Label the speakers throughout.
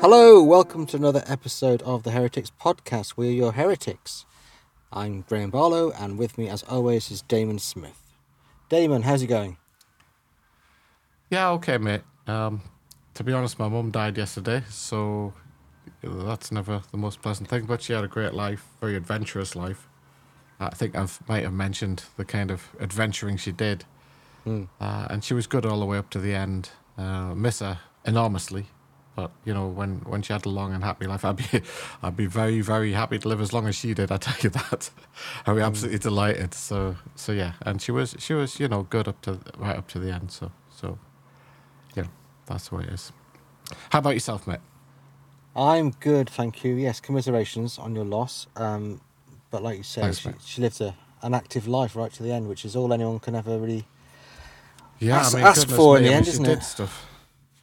Speaker 1: Hello, welcome to another episode of the Heretics Podcast. We're your heretics. I'm Graham Barlow, and with me, as always, is Damon Smith. Damon, how's it going?
Speaker 2: Yeah, okay, mate. Um, to be honest, my mum died yesterday, so that's never the most pleasant thing. But she had a great life, very adventurous life. I think I might have mentioned the kind of adventuring she did,
Speaker 1: Mm.
Speaker 2: uh, and she was good all the way up to the end. Uh, miss her enormously, but you know when when she had a long and happy life, I'd be I'd be very very happy to live as long as she did. I tell you that. I'd be absolutely delighted. So so yeah, and she was she was you know good up to right up to the end. So so yeah, that's the way it is. How about yourself, mate?
Speaker 1: I'm good, thank you. Yes, commiserations on your loss. Um, but like you said,
Speaker 2: Thanks,
Speaker 1: she, she lived a, an active life right to the end, which is all anyone can ever really.
Speaker 2: Yeah,
Speaker 1: Ask-
Speaker 2: I mean,
Speaker 1: ask for in the
Speaker 2: I mean,
Speaker 1: end,
Speaker 2: she
Speaker 1: isn't
Speaker 2: did
Speaker 1: it?
Speaker 2: stuff.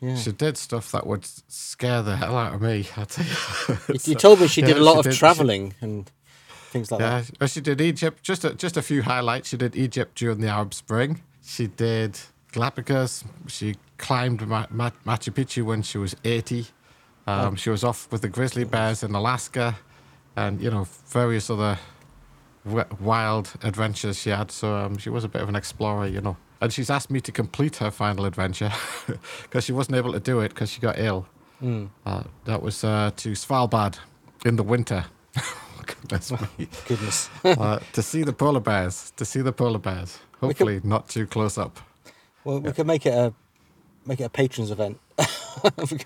Speaker 1: Yeah.
Speaker 2: She did stuff that would scare the hell out of me. I tell you. So-
Speaker 1: you told me she
Speaker 2: yeah,
Speaker 1: did a lot of
Speaker 2: did- she-
Speaker 1: travelling and things like
Speaker 2: Yeah,
Speaker 1: that.
Speaker 2: well, she did Egypt. Just a, just a few highlights. She did Egypt during the Arab Spring. She did Galapagos. She climbed Ma- Ma- Machu Picchu when she was eighty. Um,
Speaker 1: Oh.
Speaker 2: She was off with the grizzly bears in Alaska, and you know various other w- wild adventures she had. So um, she was a bit of an explorer, you know. And she's asked me to complete her final adventure because she wasn't able to do it because she got ill.
Speaker 1: Mm.
Speaker 2: Uh, that was uh, to Svalbard in the winter. Goodness me.
Speaker 1: Goodness.
Speaker 2: Uh, to see the polar bears. To see the polar bears. Hopefully, not too close up.
Speaker 1: well, we could make it a make it a patrons event.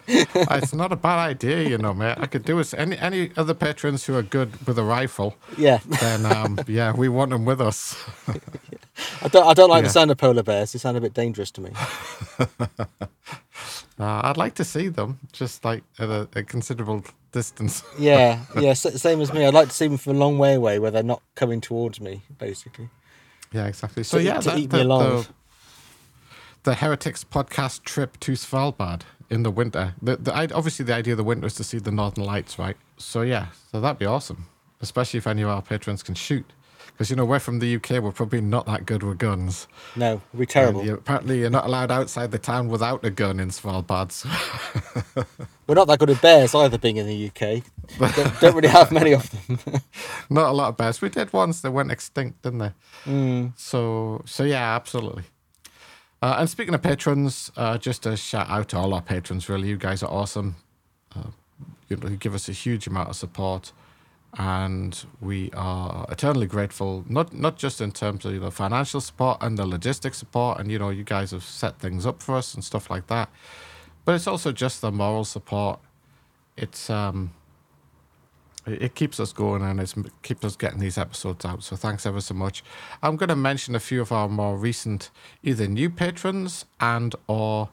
Speaker 2: It's not a bad idea, you know, mate. I could do it. Any any other patrons who are good with a rifle,
Speaker 1: yeah,
Speaker 2: then um, yeah, we want them with us.
Speaker 1: I don't. I don't like the sound of polar bears. They sound a bit dangerous to me.
Speaker 2: Uh, I'd like to see them, just like at a, a considerable distance.
Speaker 1: Yeah, yeah. Same as me. I'd like to see them from a long way away, where they're not coming towards me. Basically.
Speaker 2: Yeah, exactly. So
Speaker 1: To
Speaker 2: yeah,
Speaker 1: to
Speaker 2: that-
Speaker 1: eat me
Speaker 2: the,
Speaker 1: alive.
Speaker 2: the, the Heretics podcast trip to Svalbard in the winter. The, the obviously the idea of the winter is to see the Northern Lights, right? So yeah, so that'd be awesome, especially if any of our patrons can shoot. Because you know we're from the UK, we're probably not that good with guns.
Speaker 1: No, we're terrible.
Speaker 2: you- apparently, you're not allowed outside the town without a gun in Svalbard. So
Speaker 1: We're not that good at bears either. Being in the UK, don't, don't really have many of them.
Speaker 2: not a lot of bears. We did once; they went extinct, didn't they?
Speaker 1: Mm.
Speaker 2: So, so yeah, absolutely. Uh, and speaking of patrons, uh, just a shout out to all our patrons. Really, you guys are awesome. Uh, you, know, you give us a huge amount of support, and we are eternally grateful. Not not just in terms of know financial support and the logistic support, and you know you guys have set things up for us and stuff like that. But it's also just the moral support. It's um, it keeps us going and it keeps us getting these episodes out. So thanks ever so much. I'm going to mention a few of our more recent, either new patrons and or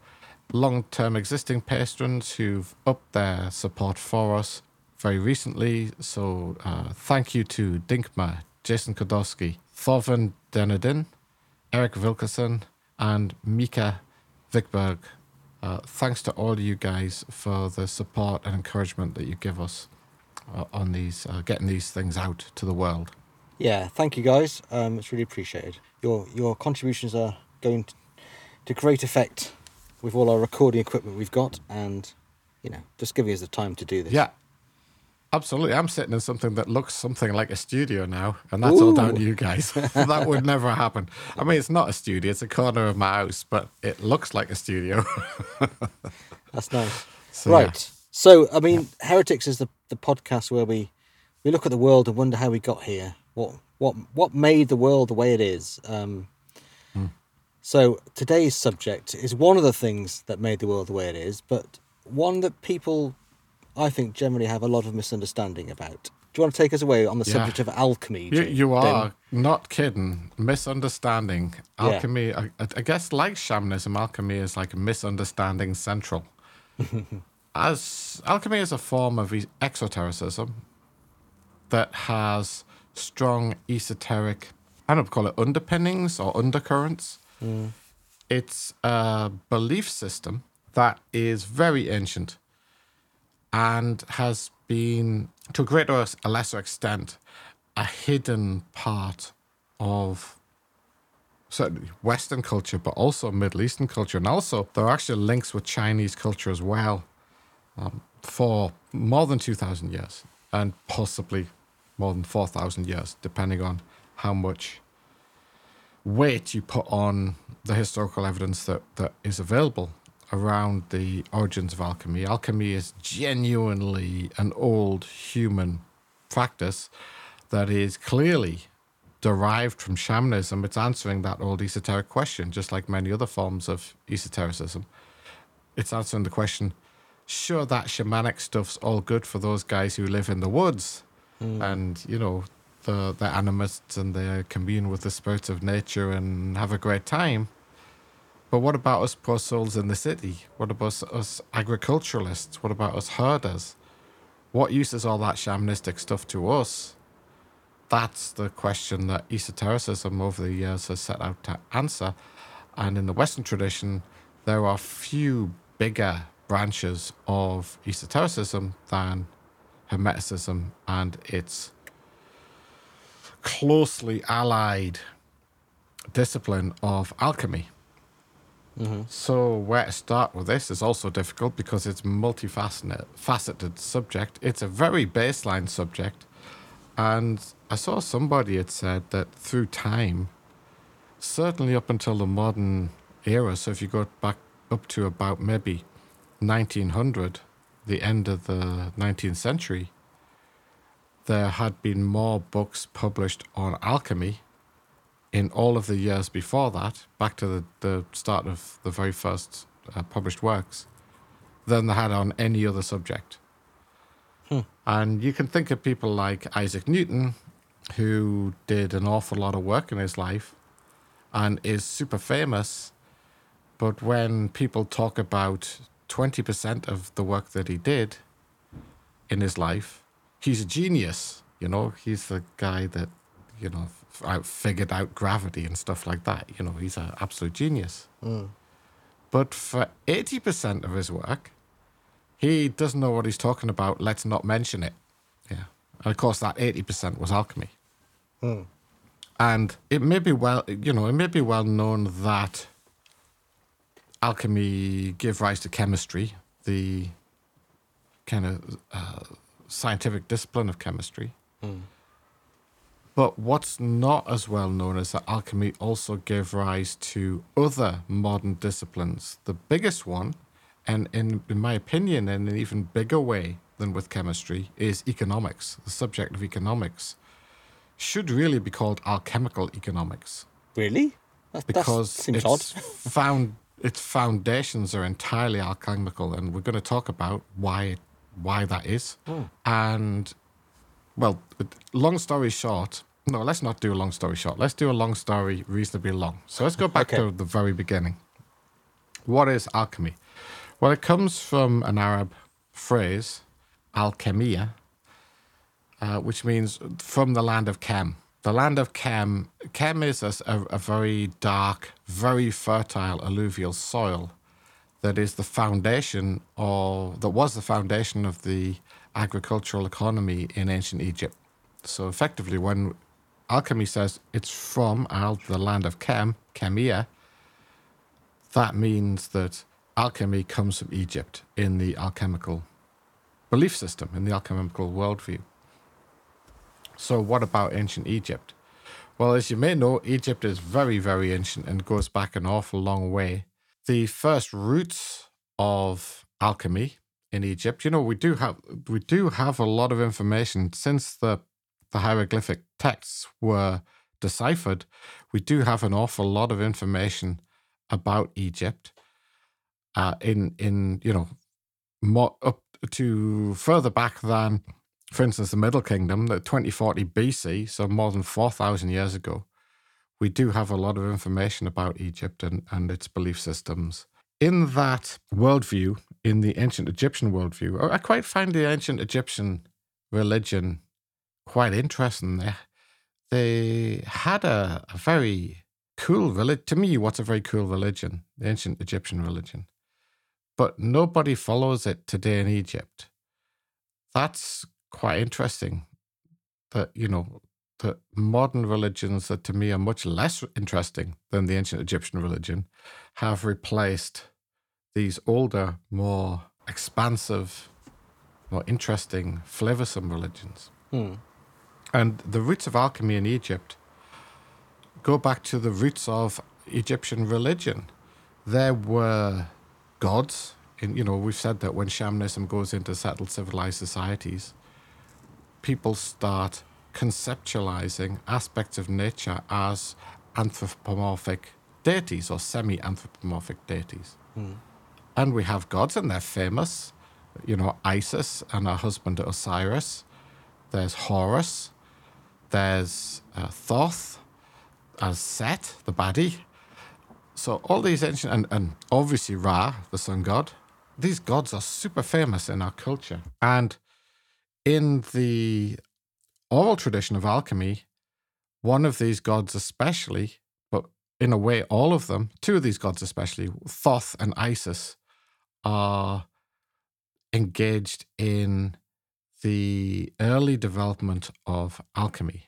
Speaker 2: long-term existing patrons who've upped their support for us very recently. So uh, thank you to Dinkma, Jason Kodowski, Thorvan Denedin, Eric Wilkerson, and Mika Vikberg. Uh, thanks to all you guys for the support and encouragement that you give us uh, on these, uh, getting these things out to the world.
Speaker 1: Yeah, thank you guys. Um, it's really appreciated. Your your contributions are going to, to great effect with all our recording equipment we've got, and you know, just giving us the time to do this.
Speaker 2: Yeah, absolutely. I'm sitting in something that looks something like a studio now, and that's all down to you guys. that would never happen. I mean, it's not a studio; it's a corner of my house, but it looks like a studio.
Speaker 1: that's nice.
Speaker 2: So, yeah.
Speaker 1: right. So, I mean, Heretics is the, the podcast where we we look at the world and wonder how we got here. What what what made the world the way it is? Um, So today's subject is one of the things that made the world the way it is, but one that people, I think, generally have a lot of misunderstanding about. Do you want to take us away on the
Speaker 2: Yeah.
Speaker 1: subject of alchemy?
Speaker 2: You, you are not kidding. Misunderstanding.
Speaker 1: Yeah.
Speaker 2: Alchemy, I, I guess, like shamanism, alchemy is like misunderstanding central. As alchemy is a form of exotericism that has strong esoteric, I don't call it underpinnings or undercurrents. Mm. It's a belief system that is very ancient and has been, to a greater or a lesser extent, a hidden part of certainly Western culture, but also Middle Eastern culture. And also, there are actually links with Chinese culture as well um, for more than 2,000 years and possibly more than 4,000 years, depending on how much weight you put on the historical evidence that, that is available around the origins of alchemy. Alchemy is genuinely an old human practice that is clearly derived from shamanism. It's answering that old esoteric question, just like many other forms of esotericism. It's answering the question sure, that shamanic stuff's all good for those guys who live in the woods hmm. and, you know, the, the animists and they commune with the spirits of nature and have a great time. But what about us poor souls in the city? What about us agriculturalists? What about us herders? What use is all that shamanistic stuff to us? That's the question that esotericism over the years has set out to answer. And in the Western tradition, there are few bigger branches of esotericism than Hermeticism and its closely allied discipline of alchemy. Mm-hmm. So where to start with this is also difficult because it's multifaceted faceted subject. It's a very baseline subject. And I saw somebody had said that through time, certainly up until the modern era, so if you go back up to about maybe 1900, the end of the 19th century, there had been more books published on alchemy in all of the years before that, back to the, the start of the very first uh, published works, than they had on any other subject. And you can think of people like Isaac Newton, who did an awful lot of work in his life and is super famous. But when people talk about 20% of the work that he did in his life, he's a genius. You know, he's the guy that, you know, out figured out gravity and stuff like that. You know, he's an absolute genius. But for 80% of his work, he doesn't know what he's talking about. Let's not mention it. Yeah. And of course, that 80% was alchemy. And it may be well, you know, it may be well known that alchemy gave rise to chemistry, the kind of uh, scientific discipline of chemistry. But what's not as well known is that alchemy also gave rise to other modern disciplines. The biggest one, and in, in my opinion, in an even bigger way than with chemistry, is economics. The subject of economics should really be called alchemical economics
Speaker 1: Really? That,
Speaker 2: because
Speaker 1: that seems
Speaker 2: its
Speaker 1: odd.
Speaker 2: found its foundations are entirely alchemical, and we're going to talk about why why that is.
Speaker 1: Hmm.
Speaker 2: And well, long story short, no, let's not do a long story short. Let's do a long story reasonably long. So let's go back
Speaker 1: Okay.
Speaker 2: to the very beginning. What is alchemy? Well, it comes from an Arab phrase, alchemia, uh, which means from the land of Chem. The land of Chem, Chem is a, a very dark, very fertile alluvial soil that is the foundation of, that was the foundation of the agricultural economy in ancient Egypt. So effectively, when alchemy says it's from Al, the land of Chem, Chemia, that means that alchemy comes from Egypt in the alchemical belief system, in the alchemical worldview. So, what about ancient Egypt? Well, as you may know, Egypt is very, very ancient and goes back an awful long way. The first roots of alchemy in Egypt, you know, we do have we do have a lot of information since the the hieroglyphic texts were deciphered. We do have an awful lot of information about Egypt. Uh, in in you know more up to further back than for instance, the Middle Kingdom, the 2040 BC, so more than 4,000 years ago, we do have a lot of information about Egypt and, and its belief systems. In that worldview, in the ancient Egyptian worldview, oh, I quite find the ancient Egyptian religion quite interesting. They, they had a, a very cool religion. To me, what's a very cool religion? The ancient Egyptian religion. But nobody follows it today in Egypt. That's quite interesting. That, you know, that modern religions that to me are much less interesting than the ancient Egyptian religion have replaced these older, more expansive, more interesting, flavoursome religions.
Speaker 1: Hmm.
Speaker 2: And the roots of alchemy in Egypt go back to the roots of Egyptian religion. There were gods. In, you know, we've said that when shamanism goes into settled civilized societies, people start conceptualizing aspects of nature as anthropomorphic deities or semi anthropomorphic deities. And we have gods, and they're famous. You know, Isis and her husband Osiris. There's Horus. There's uh, Thoth as Set, the baddie. So all these ancient, and, and obviously Ra, the sun god. These gods are super famous in our culture. And in the oral tradition of alchemy, one of these gods, especially, but in a way, all of them, two of these gods, especially, Thoth and Isis, are engaged in the early development of alchemy.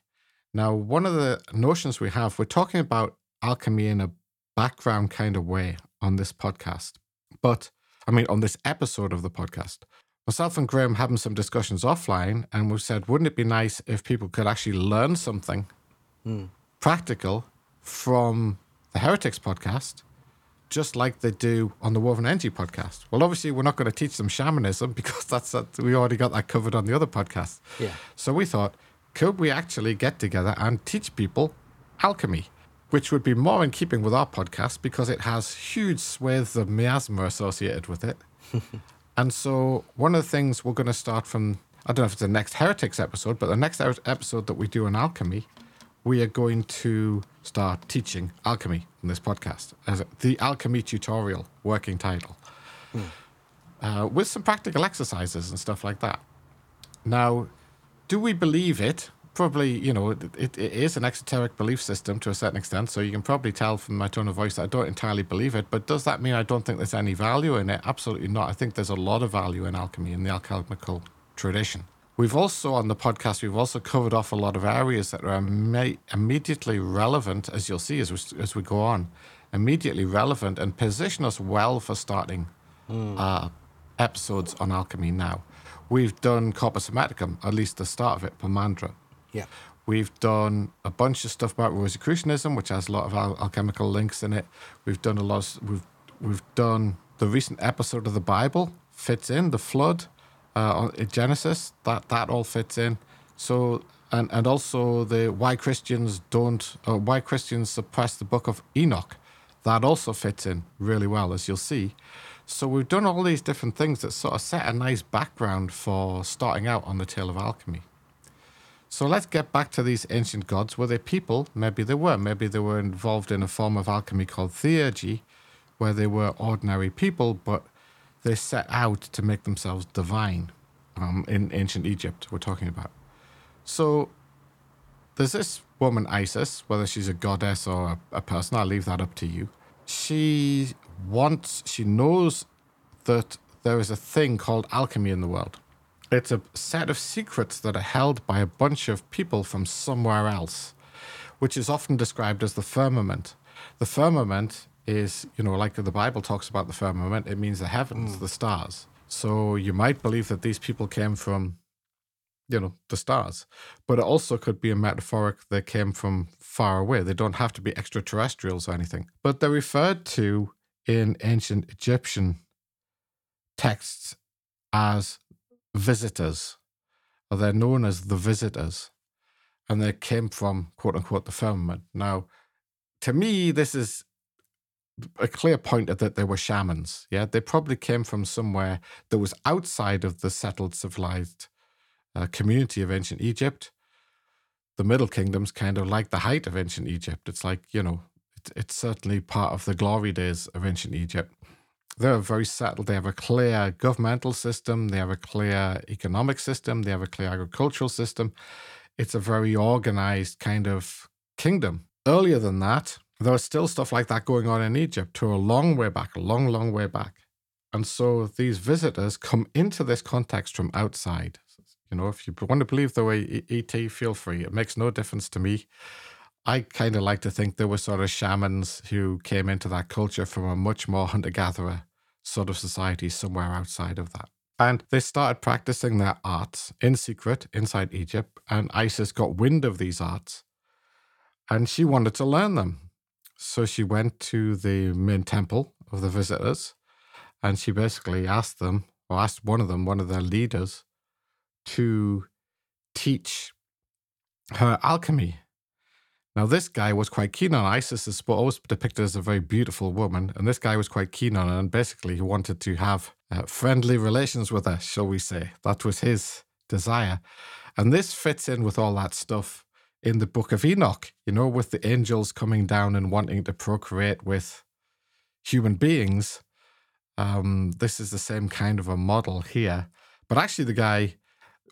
Speaker 2: Now, one of the notions we have, we're talking about alchemy in a background kind of way on this podcast, but I mean, on this episode of the podcast. Myself and Graham having some discussions offline, and we said, wouldn't it be nice if people could actually learn something hmm. practical from the Heretics podcast, just like they do on the Woven Energy podcast? Well, obviously, we're not going to teach them shamanism because that's that, we already got that covered on the other podcast.
Speaker 1: Yeah.
Speaker 2: So we thought, could we actually get together and teach people alchemy? Which would be more in keeping with our podcast because it has huge swathes of miasma associated with it. And so, one of the things we're going to start from, I don't know if it's the next Heretics episode, but the next er- episode that we do on alchemy, we are going to start teaching alchemy in this podcast as the alchemy tutorial working title uh, with some practical exercises and stuff like that. Now, do we believe it? Probably, you know, it, it, is an exoteric belief system to a certain extent. So you can probably tell from my tone of voice that I don't entirely believe it. But does that mean I don't think there's any value in it? Absolutely not. I think there's a lot of value in alchemy in the alchemical tradition. We've also, on the podcast, we've also covered off a lot of areas that are imme- immediately relevant, as you'll see as we, as we go on, immediately relevant and position us well for starting uh, episodes on alchemy now. We've done Corpus Hermeticum, at least the start of it, Poimandres.
Speaker 1: Yeah.
Speaker 2: We've done a bunch of stuff about Rosicrucianism, which has a lot of al- alchemical links in it. We've done a lot. Of, we've we've done the recent episode of the Bible fits in the flood, uh, Genesis. That that all fits in. So and and also the why Christians don't or why Christians suppress the Book of Enoch. That also fits in really well, as you'll see. So we've done all these different things that sort of set a nice background for starting out on the tale of alchemy. So let's get back to these ancient gods. Were they people? Maybe they were. Maybe they were involved in a form of alchemy called theurgy, where they were ordinary people, but they set out to make themselves divine. Um, in ancient Egypt, we're talking about. So there's this woman, Isis, whether she's a goddess or a, a person, I'll leave that up to you. She wants, she knows that there is a thing called alchemy in the world. It's a set of secrets that are held by a bunch of people from somewhere else, which is often described as the firmament. The firmament is, you know, like the Bible talks about the firmament, it means the heavens, mm. the stars. So you might believe that these people came from, you know, the stars, but it also could be a metaphoric they came from far away. They don't have to be extraterrestrials or anything, but they're referred to in ancient Egyptian texts as visitors, or they're known as the visitors, and they came from quote unquote the firmament. Now, to me, this is a clear pointer that they were shamans. Yeah, they probably came from somewhere that was outside of the settled civilized uh, community of ancient Egypt. The Middle Kingdom's kind of like the height of ancient Egypt. It's like, you know, it, it's certainly part of the glory days of ancient Egypt. They're very settled. They have a clear governmental system. They have a clear economic system. They have a clear agricultural system. It's a very organized kind of kingdom. Earlier than that, there was still stuff like that going on in Egypt to a long way back, a long, long way back. And so these visitors come into this context from outside. You know, if you want to believe the way ET, feel free. It makes no difference to me. I kind of like to think there were sort of shamans who came into that culture from a much more hunter gatherer sort of society somewhere outside of that. And they started practicing their arts in secret inside Egypt. And Isis got wind of these arts and she wanted to learn them. So she went to the main temple of the visitors and she basically asked them, or asked one of them, one of their leaders, to teach her alchemy. Now, this guy was quite keen on Isis, is always depicted as a very beautiful woman, and this guy was quite keen on her, and basically he wanted to have uh, friendly relations with her, shall we say. That was his desire. And this fits in with all that stuff in the book of Enoch, you know, with the angels coming down and wanting to procreate with human beings. Um, this is the same kind of a model here. But actually, the guy,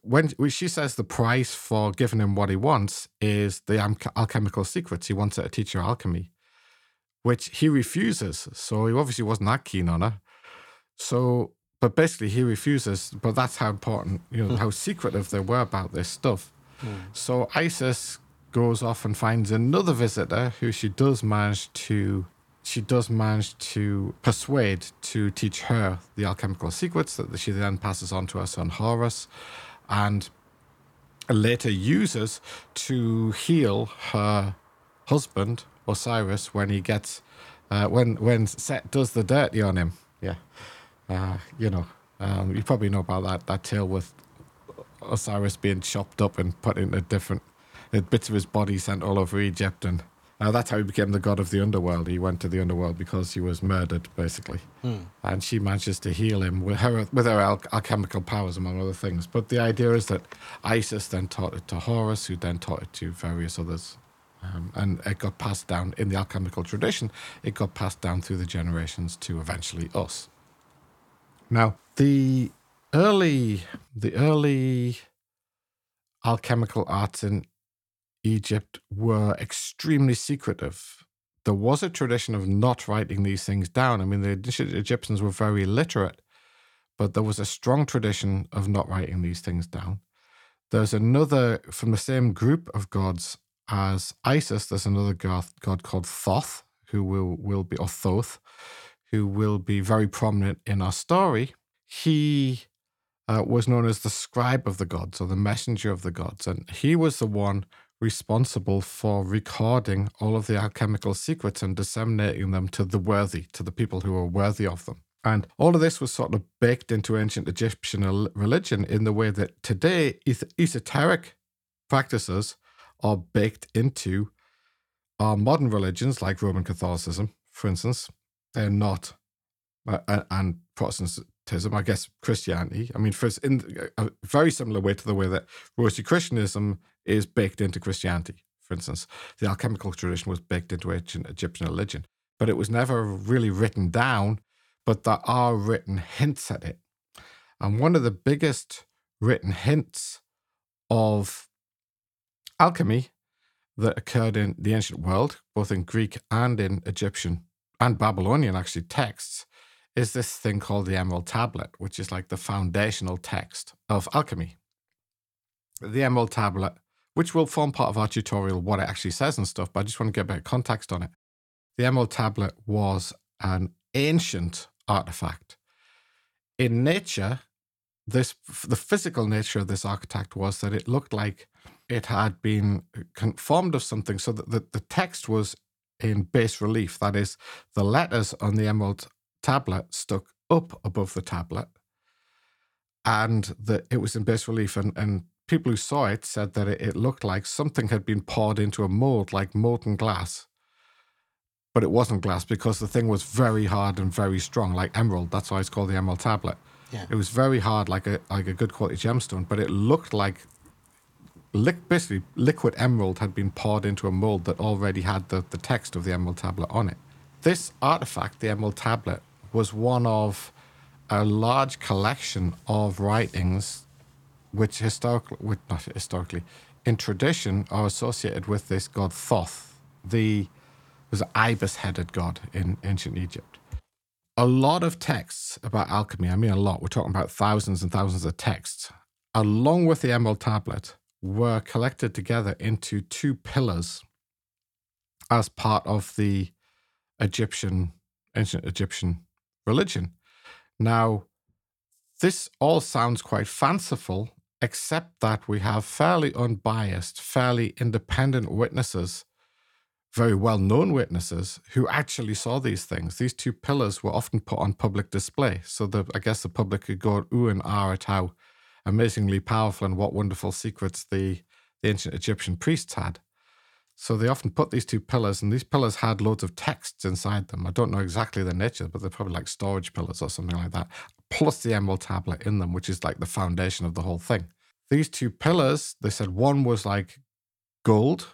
Speaker 2: when she says the price for giving him what he wants is the alchemical secrets, he wants her to teach her alchemy, which he refuses. So he obviously wasn't that keen on her. So, but basically, he refuses. But that's how important, you know, how secretive they were about this stuff. Mm. So Isis goes off and finds another visitor who she does manage to she does manage to persuade to teach her the alchemical secrets that she then passes on to her son Horus and later uses to heal her husband Osiris when he gets uh, when when Set does the dirty on him. Yeah, uh, you know, um, you probably know about that that tale with Osiris being chopped up and put into different bits of his body sent all over Egypt and now that's how he became the god of the underworld. He went to the underworld because he was murdered, basically, hmm. and she manages to heal him with her with her al- alchemical powers, among other things. But the idea is that Isis then taught it to Horus, who then taught it to various others, um, and it got passed down in the alchemical tradition. It got passed down through the generations to eventually us. Now the early the early alchemical arts in Egypt were extremely secretive. There was a tradition of not writing these things down. I mean, the Egyptians were very literate, but there was a strong tradition of not writing these things down. There's another from the same group of gods as Isis. There's another god, god called Thoth, who will will be or Thoth, who will be very prominent in our story. He uh, was known as the scribe of the gods or the messenger of the gods, and he was the one responsible for recording all of the alchemical secrets and disseminating them to the worthy, to the people who were worthy of them. And all of this was sort of baked into ancient Egyptian religion in the way that today esoteric practices are baked into our modern religions, like Roman Catholicism, for instance. They're not, uh, and Protestantism, I guess Christianity. I mean, for in a very similar way to the way that Rosicrucianism is baked into Christianity. For instance, the alchemical tradition was baked into ancient Egyptian religion, but it was never really written down, but there are written hints at it. And one of the biggest written hints of alchemy that occurred in the ancient world, both in Greek and in Egyptian and Babylonian actually texts, is this thing called the Emerald Tablet, which is like the foundational text of alchemy. The Emerald Tablet which will form part of our tutorial, what it actually says and stuff, but I just want to get a bit of context on it. The Emerald Tablet was an ancient artifact. In nature, this the physical nature of this artifact was that it looked like it had been formed of something so that the, the text was in bas relief. That is, the letters on the emerald tablet stuck up above the tablet and that it was in bas relief and, and people who saw it said that it, it looked like something had been poured into a mold like molten glass. But it wasn't glass because the thing was very hard and very strong, like emerald. That's why it's called the emerald tablet.
Speaker 1: Yeah.
Speaker 2: It was very hard, like a like a good quality gemstone, but it looked like lick, basically liquid emerald had been poured into a mold that already had the, the text of the emerald tablet on it. This artifact, the emerald tablet, was one of a large collection of writings which historically, which not historically, in tradition are associated with this god Thoth, the was an ibis-headed god in ancient Egypt. A lot of texts about alchemy, I mean a lot, we're talking about thousands and thousands of texts, along with the emerald tablet, were collected together into two pillars as part of the Egyptian, ancient Egyptian religion. Now, this all sounds quite fanciful, except that we have fairly unbiased, fairly independent witnesses, very well known witnesses, who actually saw these things. These two pillars were often put on public display. So the, I guess the public could go ooh and ah at how amazingly powerful and what wonderful secrets the, the ancient Egyptian priests had. So they often put these two pillars, and these pillars had loads of texts inside them. I don't know exactly their nature, but they're probably like storage pillars or something like that, plus the emerald tablet in them, which is like the foundation of the whole thing. These two pillars, they said one was like gold.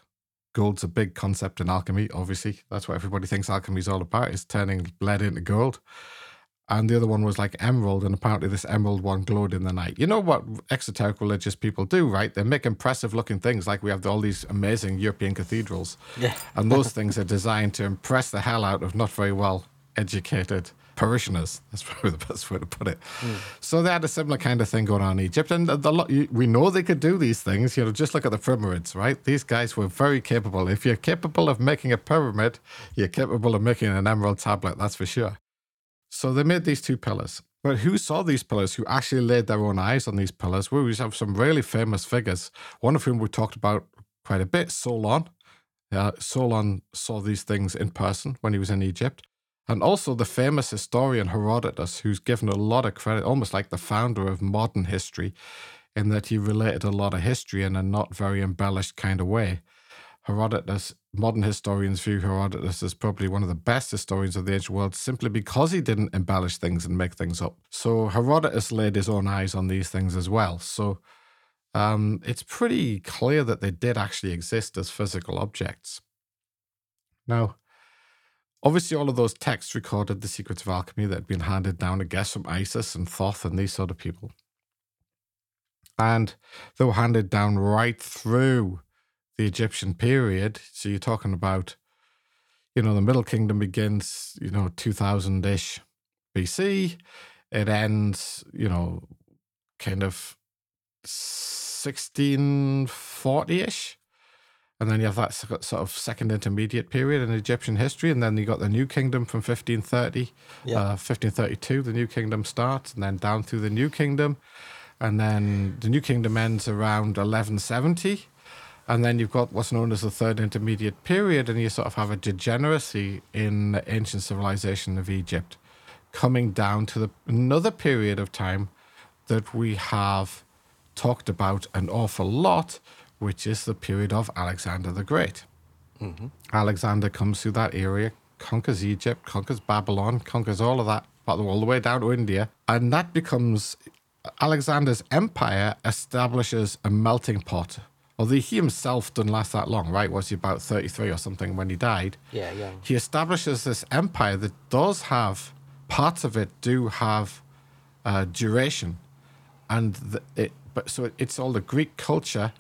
Speaker 2: Gold's a big concept in alchemy, obviously. That's what everybody thinks alchemy is all about, is turning lead into gold and the other one was like emerald, and apparently this emerald one glowed in the night. You know what exoteric religious people do, right? They make impressive looking things, like we have all these amazing European cathedrals,
Speaker 1: Yeah.
Speaker 2: and those things are designed to impress the hell out of not very well educated parishioners. That's probably the best way to put it. Hmm. So they had a similar kind of thing going on in Egypt, and the, the, we know they could do these things. You know, just look at the pyramids, right? These guys were very capable. If you're capable of making a pyramid, you're capable of making an emerald tablet. That's for sure. So they made these two pillars. But who saw these pillars? Who actually laid their own eyes on these pillars? Well, we have some really famous figures. One of whom we talked about quite a bit, Solon. Uh, Solon saw these things in person when he was in Egypt. And also the famous historian Herodotus, who's given a lot of credit, almost like the founder of modern history, in that he related a lot of history in a not very embellished kind of way. Herodotus, modern historians view Herodotus as probably one of the best historians of the ancient world simply because he didn't embellish things and make things up. So Herodotus laid his own eyes on these things as well. So um, it's pretty clear that they did actually exist as physical objects. Now, obviously, all of those texts recorded the secrets of alchemy that had been handed down, I guess, from Isis and Thoth and these sort of people. And they were handed down right through the Egyptian period. So you're talking about, you know, the Middle Kingdom begins, you know, 2000 ish BC. It ends, you know, kind of 1640 ish. And then you have that sort of second intermediate period in Egyptian history. And then you got the New Kingdom from 1530,
Speaker 1: Yeah.
Speaker 2: uh, 1532, the New Kingdom starts, and then down through the New Kingdom. And then the New Kingdom ends around 1170. And then you've got what's known as the third intermediate period, and you sort of have a degeneracy in the ancient civilization of Egypt, coming down to the, another period of time that we have talked about an awful lot, which is the period of Alexander the Great. Mm-hmm. Alexander comes through that area, conquers Egypt, conquers Babylon, conquers all of that, all the way down to India, and that becomes Alexander's empire establishes a melting pot. Although he himself didn't last that long, right? Was he about 33 or something when he died?
Speaker 1: Yeah, yeah.
Speaker 2: He establishes this empire that does have, parts of it do have uh, duration. And the, it, but so it, it's all the Greek culture.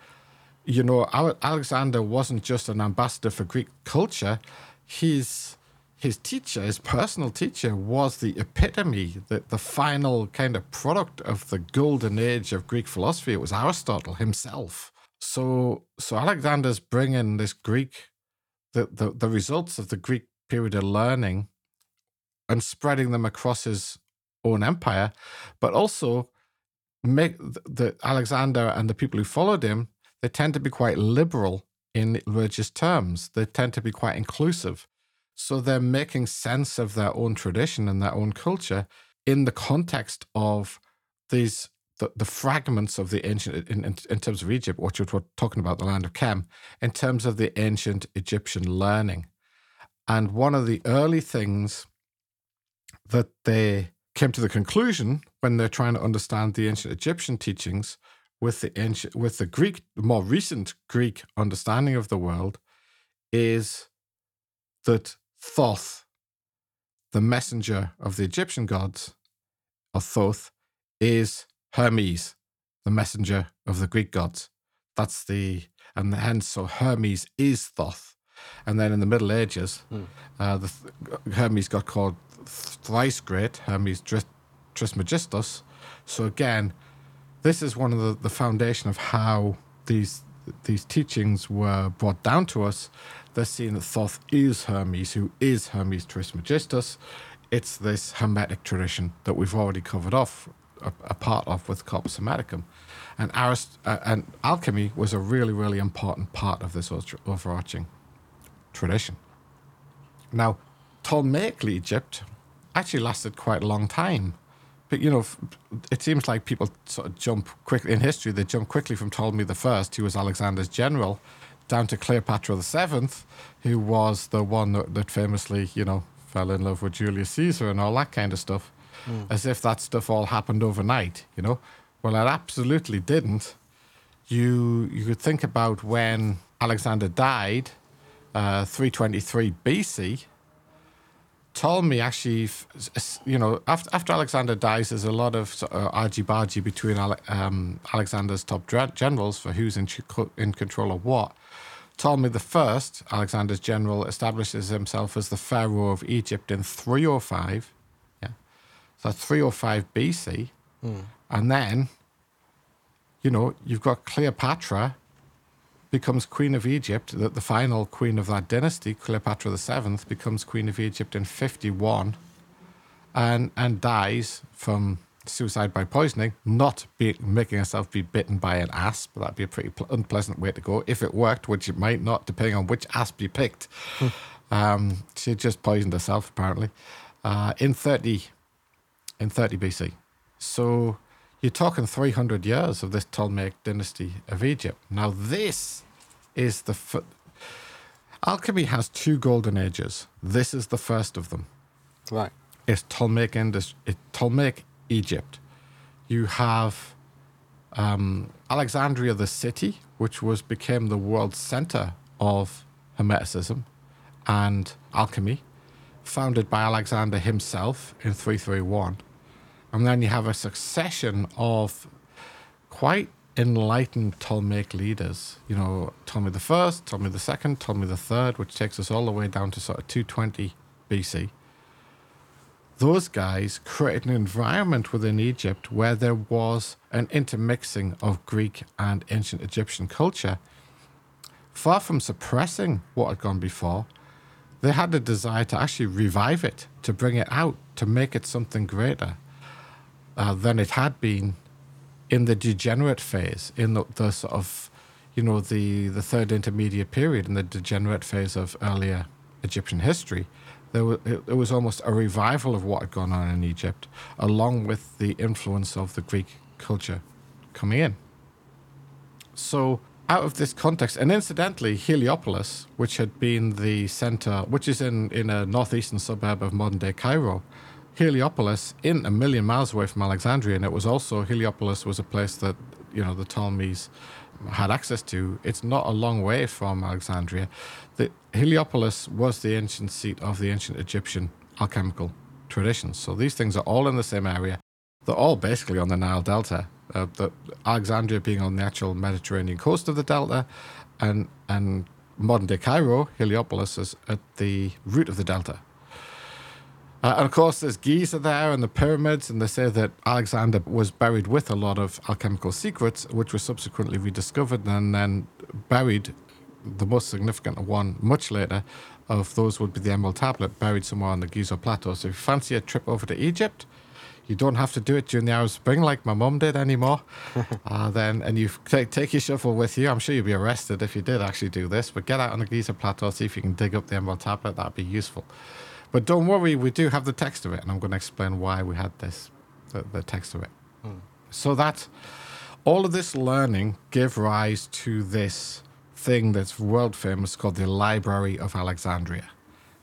Speaker 2: You know, Alexander wasn't just an ambassador for Greek culture. His his teacher, his personal teacher, was the epitome, the, the final kind of product of the golden age of Greek philosophy. It was Aristotle himself. So, so Alexander's bringing this Greek, the, the, the results of the Greek period of learning and spreading them across his own empire, but also make the, the Alexander and the people who followed him, they tend to be quite liberal in religious terms. They tend to be quite inclusive. So they're making sense of their own tradition and their own culture in the context of these the, the fragments of the ancient in, in, in terms of Egypt, which we're talking about the land of Chem, in terms of the ancient Egyptian learning. And one of the early things that they came to the conclusion when they're trying to understand the ancient Egyptian teachings with the ancient, with the Greek, the more recent Greek understanding of the world, is that Thoth, the messenger of the Egyptian gods, or Thoth, is Hermes, the messenger of the Greek gods. That's the and hence so Hermes is Thoth. And then in the Middle Ages, uh, the Hermes got called thrice great, Hermes Tris- Trismegistus. So again, this is one of the, the foundation of how these these teachings were brought down to us. They're seeing that Thoth is Hermes, who is Hermes Trismegistus. It's this Hermetic tradition that we've already covered off a, a part of with Corpus Hermeticum, and Arist- uh, and alchemy was a really really important part of this overarching tradition. Now, Ptolemaic Egypt actually lasted quite a long time. But, you know, it seems like people sort of jump quickly in history, they jump quickly from Ptolemy the First, who was Alexander's general, down to Cleopatra Seventh, who was the one that, that famously, you know, fell in love with Julius Caesar and all that kind of stuff, as if that stuff all happened overnight, you know. Well, it absolutely didn't. You you could think about when Alexander died, uh, 323 BC. Ptolemy actually, you know, after, after Alexander dies, there's a lot of of argy-bargy between Ale- um, Alexander's top generals for who's in, in control of what. Ptolemy the First, Alexander's general, establishes himself as the pharaoh of Egypt in 305. So that's 305 BC, and then, you know, you've got Cleopatra becomes queen of Egypt. The, the final queen of that dynasty, Cleopatra the Seventh, becomes queen of Egypt in 51, and and dies from suicide by poisoning, not be, making herself be bitten by an asp. That'd be a pretty pl- unpleasant way to go if it worked, which it might not, depending on which asp you picked. um, she just poisoned herself apparently uh, in 30 in 30 BC. So you're talking 300 years of this Ptolemaic dynasty of Egypt. Now, this is the. F- Alchemy has two golden ages. This is the first of them.
Speaker 1: Right.
Speaker 2: It's Ptolemaic, Indus- it- Ptolemaic Egypt. You have um, Alexandria, the city, which was became the world center of Hermeticism and alchemy, founded by Alexander himself in 331. And then you have a succession of quite enlightened Ptolemaic leaders. You know, Ptolemy the First, Ptolemy the Second, Ptolemy the Third, which takes us all the way down to sort of 220 BC. Those guys created an environment within Egypt where there was an intermixing of Greek and ancient Egyptian culture. Far from suppressing what had gone before, they had a desire to actually revive it, to bring it out, to make it something greater uh, than it had been in the degenerate phase, in the, the sort of, you know, the, the third intermediate period, in the degenerate phase of earlier Egyptian history. There was, it, was almost a revival of what had gone on in Egypt, along with the influence of the Greek culture coming in. So, out of this context, and incidentally, Heliopolis, which had been the center, which is in, in a northeastern suburb of modern day Cairo, Heliopolis, in a million miles away from Alexandria, and it was also Heliopolis was a place that you know the Ptolemies had access to. It's not a long way from Alexandria. The Heliopolis was the ancient seat of the ancient Egyptian alchemical traditions. So these things are all in the same area. They're all basically on the Nile Delta. Uh, the Alexandria being on the actual Mediterranean coast of the Delta, and and modern day Cairo, Heliopolis, is at the root of the Delta. Uh, and of course, there's Giza there and the pyramids, and they say that Alexander was buried with a lot of alchemical secrets, which were subsequently rediscovered and then buried. The most significant one, much later, of those would be the Emerald Tablet, buried somewhere on the Giza Plateau. So if you fancy a trip over to Egypt, you don't have to do it during the Arab Spring like my mum did anymore. uh, then, and you take, take your shovel with you. I'm sure you'd be arrested if you did actually do this, but get out on the Giza Plateau, see if you can dig up the Emerald Tablet. That'd be useful. But don't worry, we do have the text of it, and I'm going to explain why we had this, the, the text of it. So that all of this learning gave rise to this thing that's world famous called the Library of Alexandria.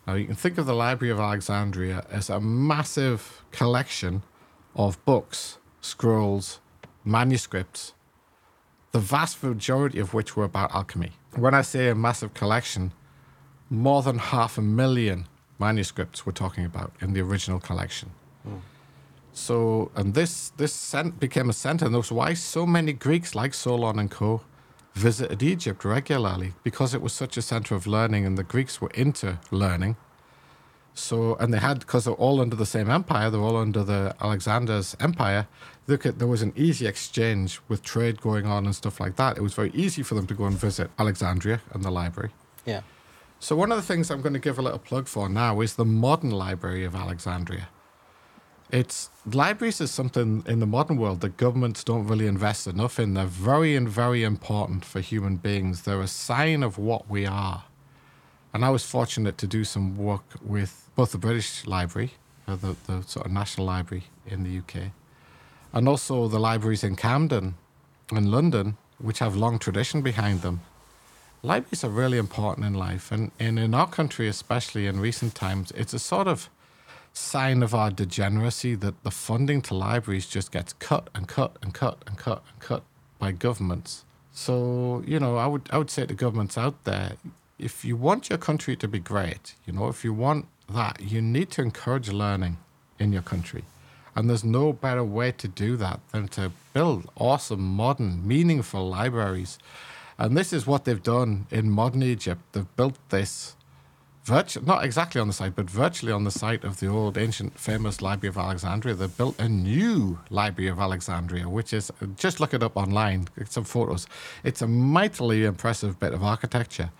Speaker 2: Now, you can think of the Library of Alexandria as a massive collection of books, scrolls, manuscripts, the vast majority of which were about alchemy. When I say a massive collection, more than half a million manuscripts we're talking about in the original collection. Hmm. So, and this this cent- became a center, and that's why so many Greeks, like Solon and co, visited Egypt regularly because it was such a center of learning, and the Greeks were into learning. So, and they had because they're all under the same empire, they're all under the Alexander's empire. Look at there was an easy exchange with trade going on and stuff like that. It was very easy for them to go and visit Alexandria and the library.
Speaker 1: Yeah.
Speaker 2: So one of the things I'm going to give a little plug for now is the modern Library of Alexandria. It's libraries is something in the modern world that governments don't really invest enough in. They're very and very important for human beings. They're a sign of what we are. And I was fortunate to do some work with both the British Library, uh, the, the sort of National Library in the UK, and also the libraries in Camden and London, which have long tradition behind them. Libraries are really important in life, and, and in our country, especially in recent times, it's a sort of sign of our degeneracy that the funding to libraries just gets cut and cut and cut and cut and cut by governments. So, you know, I would I would say to governments out there, if you want your country to be great, you know, if you want that, you need to encourage learning in your country. And there's no better way to do that than to build awesome, modern, meaningful libraries. And this is what they've done in modern Egypt. They've built this not exactly on the site, but virtually on the site of the old ancient famous Library of Alexandria. They built a new Library of Alexandria, which is just look it up online, get some photos. It's a mightily impressive bit of architecture.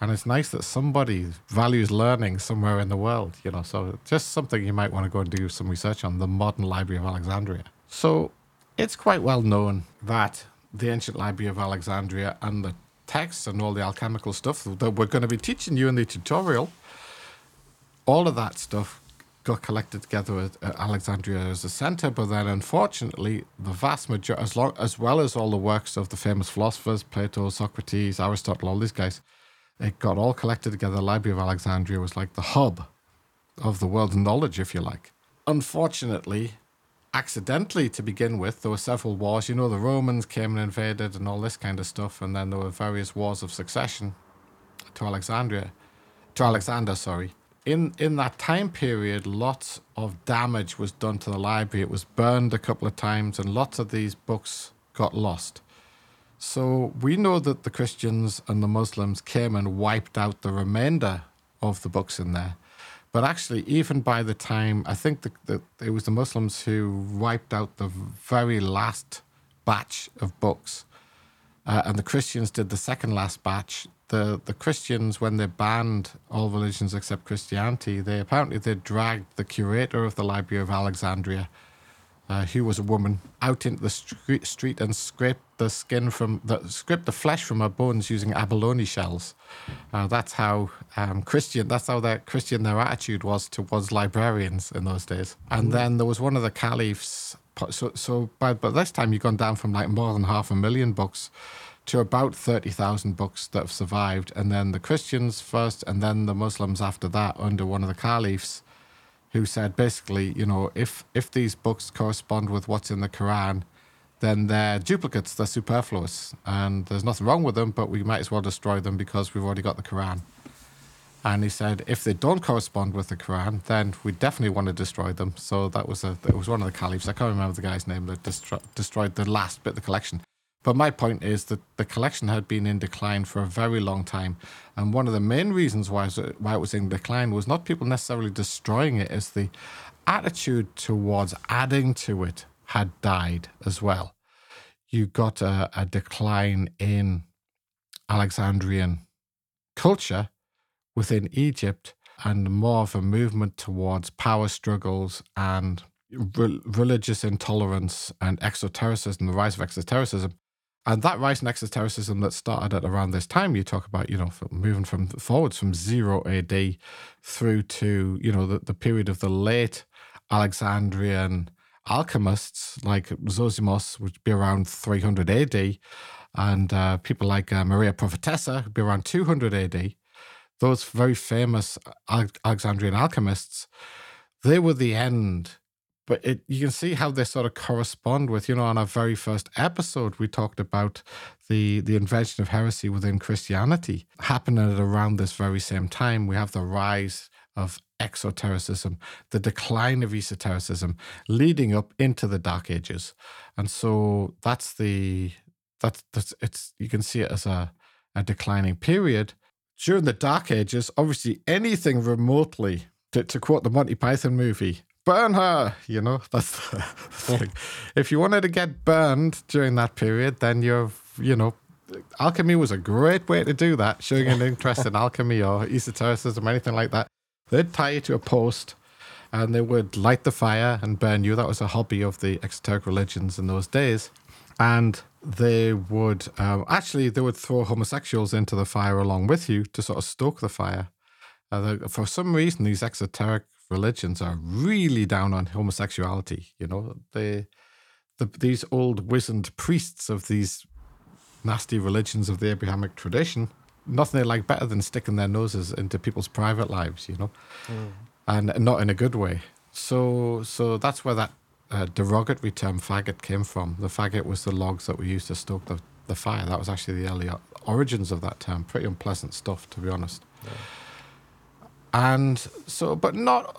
Speaker 2: And it's nice that somebody values learning somewhere in the world, you know. So just something you might want to go and do some research on the modern Library of Alexandria. So it's quite well known that the ancient Library of Alexandria and the texts and all the alchemical stuff that we're going to be teaching you in the tutorial, all of that stuff got collected together at, at uh, Alexandria as a center. But then, unfortunately, the vast majority, as, long, as well as all the works of the famous philosophers, Plato, Socrates, Aristotle, all these guys, it got all collected together. The Library of Alexandria was like the hub of the world's knowledge, if you like. Unfortunately, accidentally to begin with, there were several wars. You know, the Romans came and invaded and all this kind of stuff, and then there were various wars of succession to Alexandria, to Alexander, sorry. In in that time period, lots of damage was done to the library. It was burned a couple of times, and lots of these books got lost. So we know that the Christians and the Muslims came and wiped out the remainder of the books in there. But actually, even by the time, I think that it was the Muslims who wiped out the very last batch of books. Uh, and the Christians did the second last batch. The the Christians, when they banned all religions except Christianity, they apparently they dragged the curator of the Library of Alexandria, uh, who was a woman, out into the street, street and scraped the skin from the scraped the flesh from her bones using abalone shells. Uh, that's how um, Christian. That's how their Christian their attitude was towards librarians in those days. And then there was one of the caliphs. So so by by this time you've gone down from like more than half a million books to about 30,000 books that have survived. And then the Christians first, and then the Muslims after that, under one of the caliphs, who said basically, you know, if, if these books correspond with what's in the Quran, then they're duplicates, they're superfluous, and there's nothing wrong with them, but we might as well destroy them because we've already got the Quran. And he said, if they don't correspond with the Quran, then we definitely want to destroy them. So that was a, it was one of the caliphs. I can't remember the guy's name that destro- destroyed the last bit of the collection. But my point is that the collection had been in decline for a very long time, and one of the main reasons why it was, why it was in decline was not people necessarily destroying it, as the attitude towards adding to it had died as well. You got a, a decline in Alexandrian culture within Egypt, and more of a movement towards power struggles and re- religious intolerance and exotericism, the rise of exotericism. And that rise in exotericism that started at around this time, you talk about, you know, moving from forwards from zero AD through to, you know, the, the period of the late Alexandrian alchemists like Zosimos, which would be around 300 AD, and uh, people like uh, Maria Prophetessa, who'd be around 200 AD. those very famous Alexandrian alchemists, they were the end. But it, you can see how they sort of correspond with, you know, on our very first episode, we talked about the, the invention of heresy within Christianity happening at around this very same time. We have the rise of exotericism, the decline of esotericism, leading up into the Dark Ages, and so that's the that's that's it's you can see it as a a declining period during the Dark Ages. Obviously, anything remotely to, to quote the Monty Python movie. Burn her, you know. That's the thing. if you wanted to get burned during that period, then you're, you know, alchemy was a great way to do that. Showing an interest in alchemy or esotericism, anything like that. They'd tie you to a post and they would light the fire and burn you. That was a hobby of the exoteric religions in those days. And they would um, actually they would throw homosexuals into the fire along with you to sort of stoke the fire. Uh, for some reason, these exoteric religions are really down on homosexuality. You know, they the, these old wizened priests of these nasty religions of the Abrahamic tradition nothing they like better than sticking their noses into people's private lives, you know, mm. and not in a good way. So, so that's where that uh, derogatory term faggot came from. The faggot was the logs that were used to stoke the, the fire. That was actually the early origins of that term. Pretty unpleasant stuff, to be honest. Yeah. And so, but not,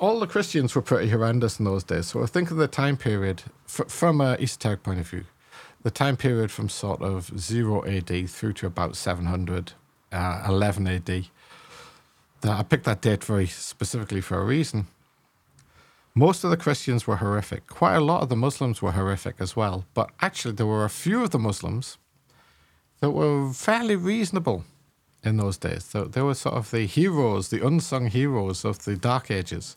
Speaker 2: all the Christians were pretty horrendous in those days. So I think of the time period f- from an esoteric point of view the time period from sort of 0 AD through to about 700, uh, 11 AD. I picked that date very specifically for a reason. Most of the Christians were horrific. Quite a lot of the Muslims were horrific as well. But actually, there were a few of the Muslims that were fairly reasonable in those days. So they were sort of the heroes, the unsung heroes of the Dark Ages.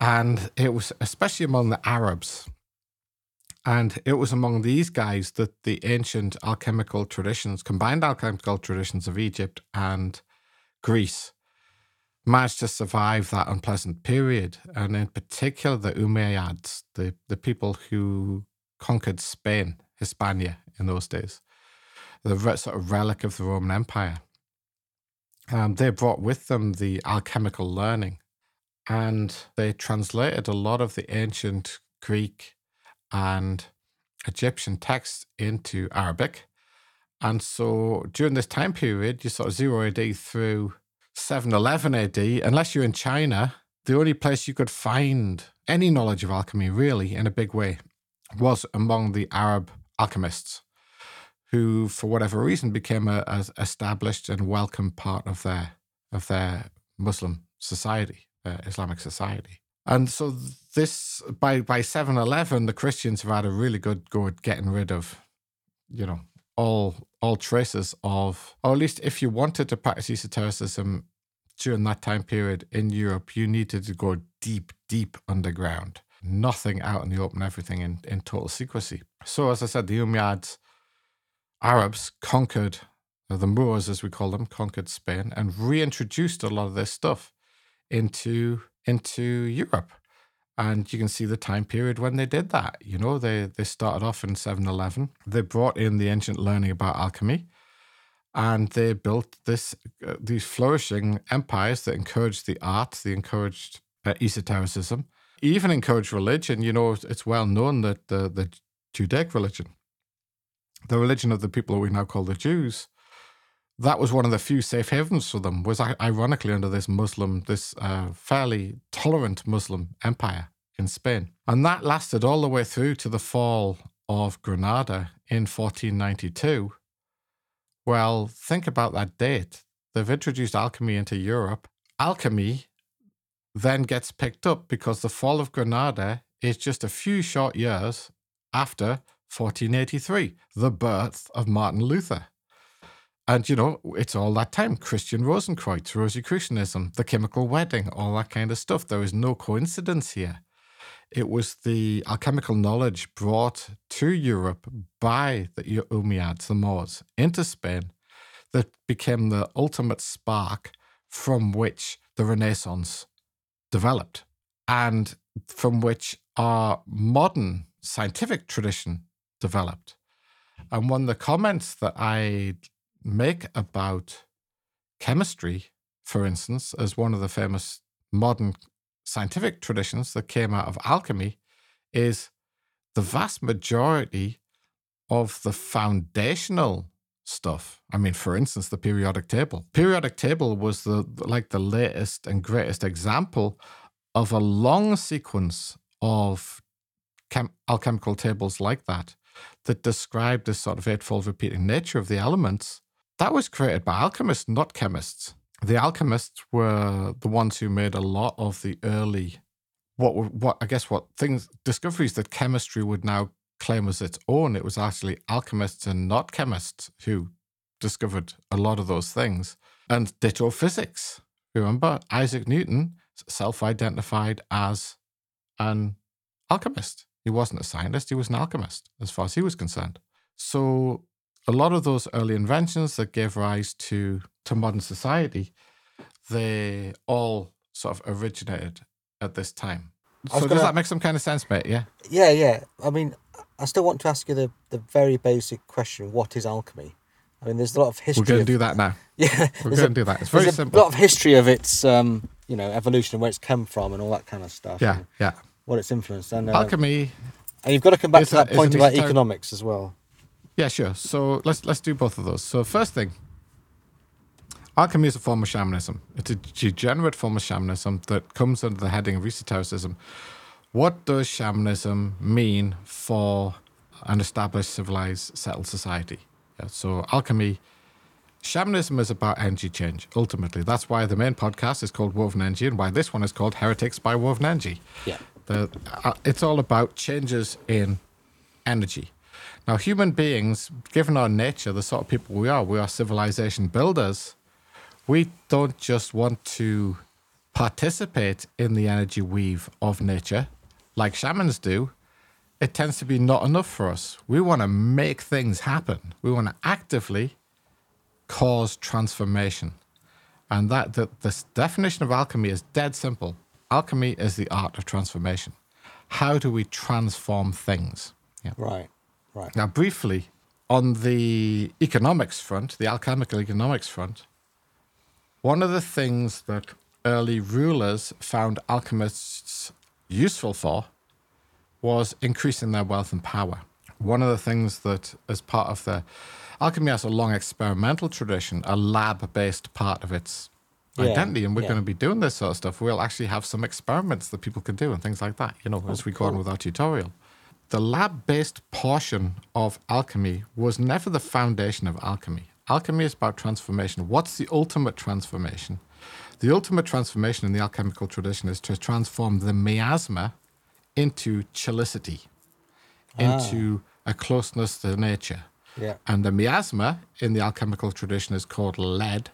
Speaker 2: And it was especially among the Arabs. And it was among these guys that the ancient alchemical traditions, combined alchemical traditions of Egypt and Greece, managed to survive that unpleasant period. And in particular, the Umayyads, the, the people who conquered Spain, Hispania in those days, the sort of relic of the Roman Empire. Um, they brought with them the alchemical learning and they translated a lot of the ancient Greek and Egyptian texts into Arabic. And so during this time period, you sort of 0 AD through 711 AD, unless you're in China, the only place you could find any knowledge of alchemy really in a big way was among the Arab alchemists, who, for whatever reason, became a, a established and welcome part of their of their Muslim society, uh, Islamic society. And so this by by seven eleven, the Christians have had a really good go at getting rid of, you know, all all traces of, or at least if you wanted to practice esotericism during that time period in Europe, you needed to go deep, deep underground. Nothing out in the open, everything in, in total secrecy. So, as I said, the Umayyads, Arabs conquered, the Moors as we call them, conquered Spain and reintroduced a lot of this stuff into into Europe. And you can see the time period when they did that. You know, they, they started off in 711. They brought in the ancient learning about alchemy and they built this uh, these flourishing empires that encouraged the arts, they encouraged uh, esotericism, even encouraged religion. You know, it's well known that the, the Judaic religion, the religion of the people that we now call the Jews, that was one of the few safe havens for them was ironically under this muslim this uh, fairly tolerant muslim empire in spain. And that lasted all the way through to the fall of granada in 1492 well think about that date. They've introduced alchemy into europe. Alchemy then gets picked up because the fall of granada is just a few short years after 1483 the birth of martin luther and, you know, it's all that time Christian Rosenkreuz, Rosicrucianism, the chemical wedding, all that kind of stuff. There is no coincidence here. It was the alchemical knowledge brought to Europe by the Umayyads, the Moors, into Spain that became the ultimate spark from which the Renaissance developed and from which our modern scientific tradition developed. And one of the comments that I make about chemistry, for instance, as one of the famous modern scientific traditions that came out of alchemy, is the vast majority of the foundational stuff. I mean, for instance, the periodic table. Periodic table was the like the latest and greatest example of a long sequence of chem- alchemical tables like that that described this sort of eightfold repeating nature of the elements. That was created by alchemists, not chemists. The alchemists were the ones who made a lot of the early what what I guess what things discoveries that chemistry would now claim as its own. It was actually alchemists and not chemists who discovered a lot of those things. And ditto physics. Remember, Isaac Newton self identified as an alchemist. He wasn't a scientist, he was an alchemist, as far as he was concerned. So, a lot of those early inventions that gave rise to, to modern society, they all sort of originated at this time. So, does
Speaker 1: gonna-
Speaker 2: that make some kind of sense, mate? Yeah.
Speaker 1: Yeah, yeah. I mean, I still want to ask you the, the very basic question: What is alchemy? I mean, there's a lot of history.
Speaker 2: We're going to do that now.
Speaker 1: Yeah,
Speaker 2: We're going to do that. It's very
Speaker 1: a lot of history of its, um, you know, evolution and where it's come from and all that kind of stuff.
Speaker 2: Yeah,
Speaker 1: and
Speaker 2: yeah.
Speaker 1: What it's influenced. And, uh,
Speaker 2: Alchemy
Speaker 1: and you've got to come back to
Speaker 2: a-
Speaker 1: point about
Speaker 2: esoteric-
Speaker 1: economics as well.
Speaker 2: Yeah, sure. So let's let's do both of those. So first thing, alchemy is a form of shamanism. It's a degenerate form of shamanism that comes under the heading of esotericism. What does shamanism mean for an established, civilized, settled society? Yeah, so alchemy, shamanism is about energy change. Ultimately, that's why the main podcast is called Woven Energy, and why this one is called Heretics by Woven Energy.
Speaker 1: Yeah.
Speaker 2: The, uh, it's all about changes in energy. Now, human beings, given our nature, the sort of people we are, we are civilization builders. We don't just want to participate in the energy weave of nature like shamans do. It tends to be not enough for us. We want to make things happen. We want to actively cause transformation. And that the, the definition of alchemy is dead simple. Alchemy is the art of transformation. How do we transform things? Yeah.
Speaker 1: Right. Right.
Speaker 2: Now, briefly, on the economics front, the alchemical economics front, one of the things that early rulers found alchemists useful for was increasing their wealth and power. One of the things that, as part of the alchemy, has a long experimental tradition, a lab based part of its
Speaker 1: Yeah,
Speaker 2: identity, and we're
Speaker 1: yeah.
Speaker 2: going to be doing this sort of stuff. We'll actually have some experiments that people can do and things like that, you know, as we go on with our tutorial. The lab based portion of alchemy was never the foundation of alchemy. Alchemy is about transformation. What's the ultimate transformation? The ultimate transformation in the alchemical tradition is to transform the miasma into chelicity, ah. into a closeness to nature.
Speaker 1: Yeah.
Speaker 2: And the miasma in the alchemical tradition is called lead,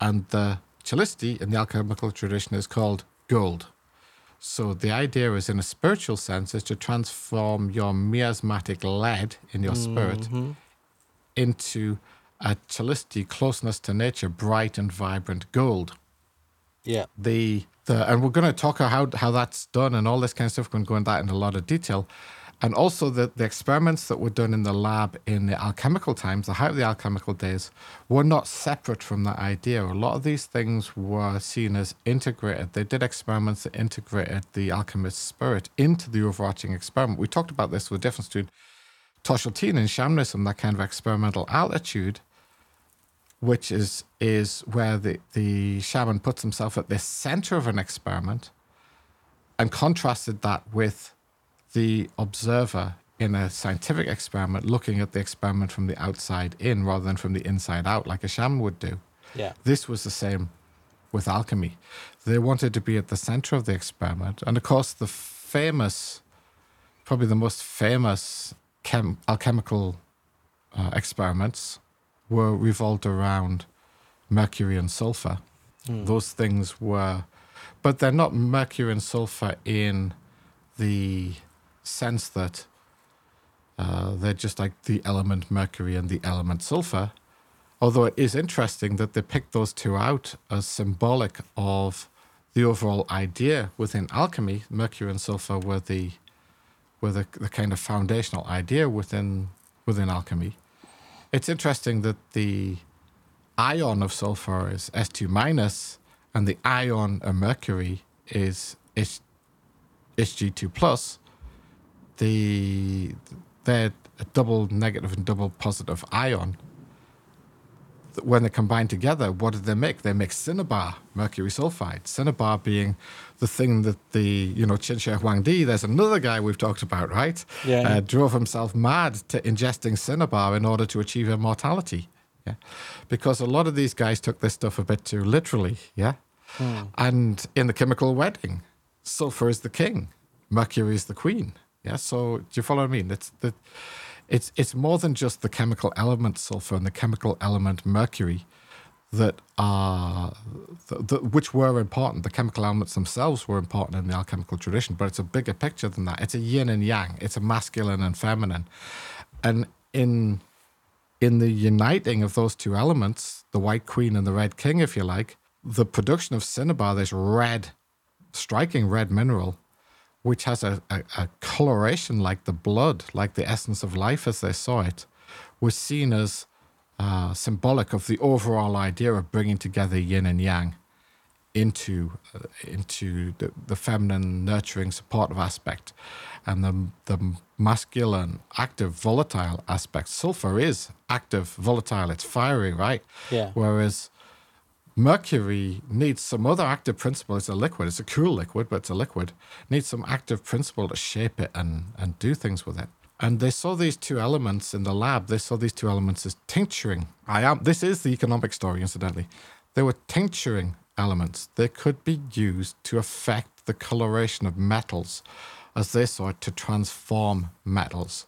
Speaker 2: and the chalisti in the alchemical tradition is called gold. So the idea is, in a spiritual sense, is to transform your miasmatic lead in your spirit mm-hmm. into a chalisti closeness to nature, bright and vibrant gold
Speaker 1: Yeah.
Speaker 2: the the and we're going to talk about how how that's done and all this kind of stuff. We're going to go into that in a lot of detail, and also the the experiments that were done in the lab in the alchemical times, the height of the alchemical days, were not separate from that idea. A lot of these things were seen as integrated. They did experiments that integrated the alchemist's spirit into the overarching experiment. We talked about this with the difference between Toshaltine and shamanism, that kind of experimental altitude which is is where the, the shaman puts himself at the center of an experiment and contrasted that with the observer in a scientific experiment looking at the experiment from the outside in rather than from the inside out like a shaman would do
Speaker 1: Yeah.
Speaker 2: this was the same with alchemy they wanted to be at the center of the experiment and of course the famous probably the most famous chem- alchemical uh, experiments were revolved around mercury and sulfur. Those things were, but they're not mercury and sulfur in the sense that uh, they're just like the element mercury and the element sulfur. Although it is interesting that they picked those two out as symbolic of the overall idea within alchemy. Mercury and sulfur were the were the, the kind of foundational idea within within alchemy. It's interesting that the ion of sulfur is S2 minus, and the ion of mercury is H, Hg2 plus, the they're a double negative and double positive ion. When they're combined together, what do they make? They make cinnabar, mercury sulfide. Cinnabar being the thing that the, you know, Qin Shi Huangdi, there's another guy we've talked about, right?
Speaker 1: Yeah.
Speaker 2: Uh, drove himself mad to ingesting cinnabar in order to achieve immortality. Yeah. Because a lot of these guys took this stuff a bit too literally. Yeah. And in the chemical wedding, sulfur is the king, mercury is the queen. Yeah. So do you follow what I mean? It's the, it's it's more than just the chemical element sulfur and the chemical element mercury that are which were important. The chemical elements themselves were important in the alchemical tradition, but it's a bigger picture than that. It's a yin and yang. It's a masculine and feminine, and in in the uniting of those two elements, the white queen and the red king, if you like, the production of cinnabar, this red, striking red mineral, which has a, a, a coloration like the blood, like the essence of life as they saw it, was seen as uh, symbolic of the overall idea of bringing together yin and yang into uh, into the, the feminine nurturing supportive aspect. And the the masculine active volatile aspect. Sulfur is active volatile. It's fiery right?
Speaker 1: Yeah.
Speaker 2: whereas mercury needs some other active principle. It's a liquid it's a cool liquid but it's a liquid. Needs some active principle to shape it and and do things with it. And they saw these two elements in the lab. They saw these two elements as tincturing. I am this is the economic story incidentally. They were tincturing elements. They could be used to affect the coloration of metals as they saw it to transform metals.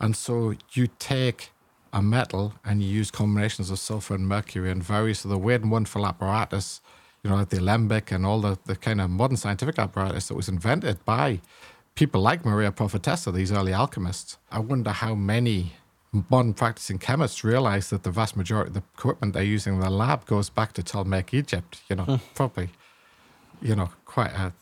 Speaker 2: And so you take a metal and you use combinations of sulfur and mercury and various of the weird and wonderful apparatus, you know, like the alembic and all the, the kind of modern scientific apparatus that was invented by people like Maria Prophetessa, these early alchemists. I wonder how many modern practicing chemists realize that the vast majority of the equipment they're using in the lab goes back to Ptolemaic Egypt, you know, hmm. probably, you know, quite a,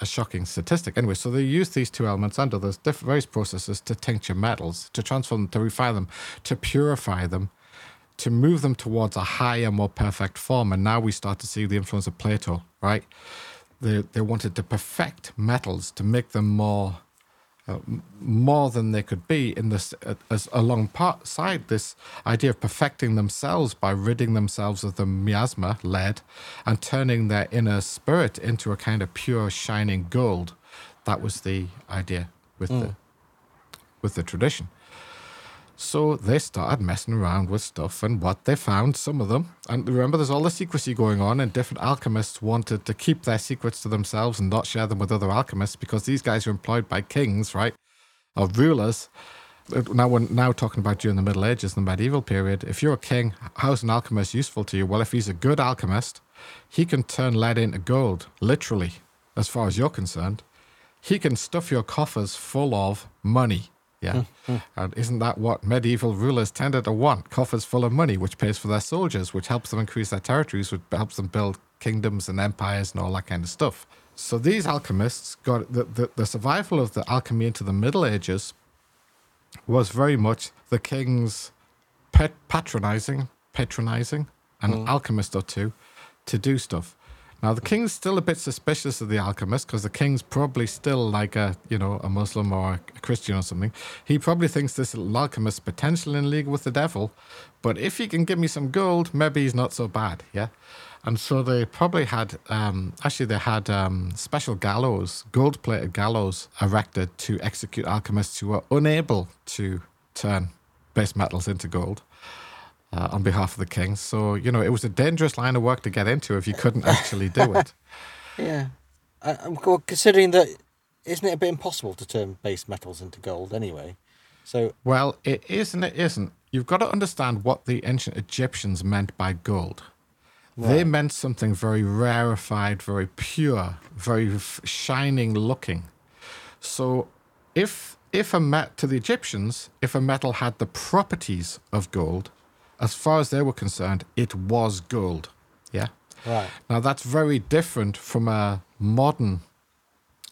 Speaker 2: a shocking statistic. Anyway, so they use these two elements under those various processes to tincture metals, to transform them, to refine them, to purify them, to move them towards a higher, more perfect form. And now we start to see the influence of Plato, right? They, they wanted to perfect metals to make them more uh, more than they could be in this uh, as alongside this idea of perfecting themselves by ridding themselves of the miasma lead and turning their inner spirit into a kind of pure shining gold. That was the idea with the with the tradition so they started messing around with stuff and what they found, some of them. And remember, there's all the secrecy going on, and different alchemists wanted to keep their secrets to themselves and not share them with other alchemists because these guys are employed by kings, right? Or rulers. Uh, Now, we're now talking about during the Middle Ages, and the medieval period. If you're a king, how's an alchemist useful to you? Well, if he's a good alchemist, he can turn lead into gold, literally, as far as you're concerned. He can stuff your coffers full of money. Yeah. Hmm, hmm. and isn't that what medieval rulers tended to want? Coffers full of money, which pays for their soldiers, which helps them increase their territories, which helps them build kingdoms and empires and all that kind of stuff. So these alchemists got the, the, the survival of the alchemy into the Middle Ages was very much the king's pet patronizing, patronizing an hmm. alchemist or two to do stuff. Now the king's still a bit suspicious of the alchemist because the king's probably still like a you know a Muslim or a Christian or something. He probably thinks this alchemist potentially in league with the devil, but if he can give me some gold, maybe he's not so bad. Yeah. And so they probably had, um, actually, they had um, special gallows, gold plated gallows erected to execute alchemists who were unable to turn base metals into gold uh, on behalf of the king. So, you know, it was a dangerous line of work to get into if you couldn't actually do it.
Speaker 1: Yeah. I, I'm well, considering that, isn't it a bit impossible to turn base metals into gold anyway? So,
Speaker 2: Well, it is and it isn't. You've got to understand what the ancient Egyptians meant by gold. They meant something very rarefied, very pure, very shining looking. So, if if a met to the Egyptians, if a metal had the properties of gold, as far as they were concerned, it was gold. Yeah.
Speaker 1: right.
Speaker 2: Now that's very different from a modern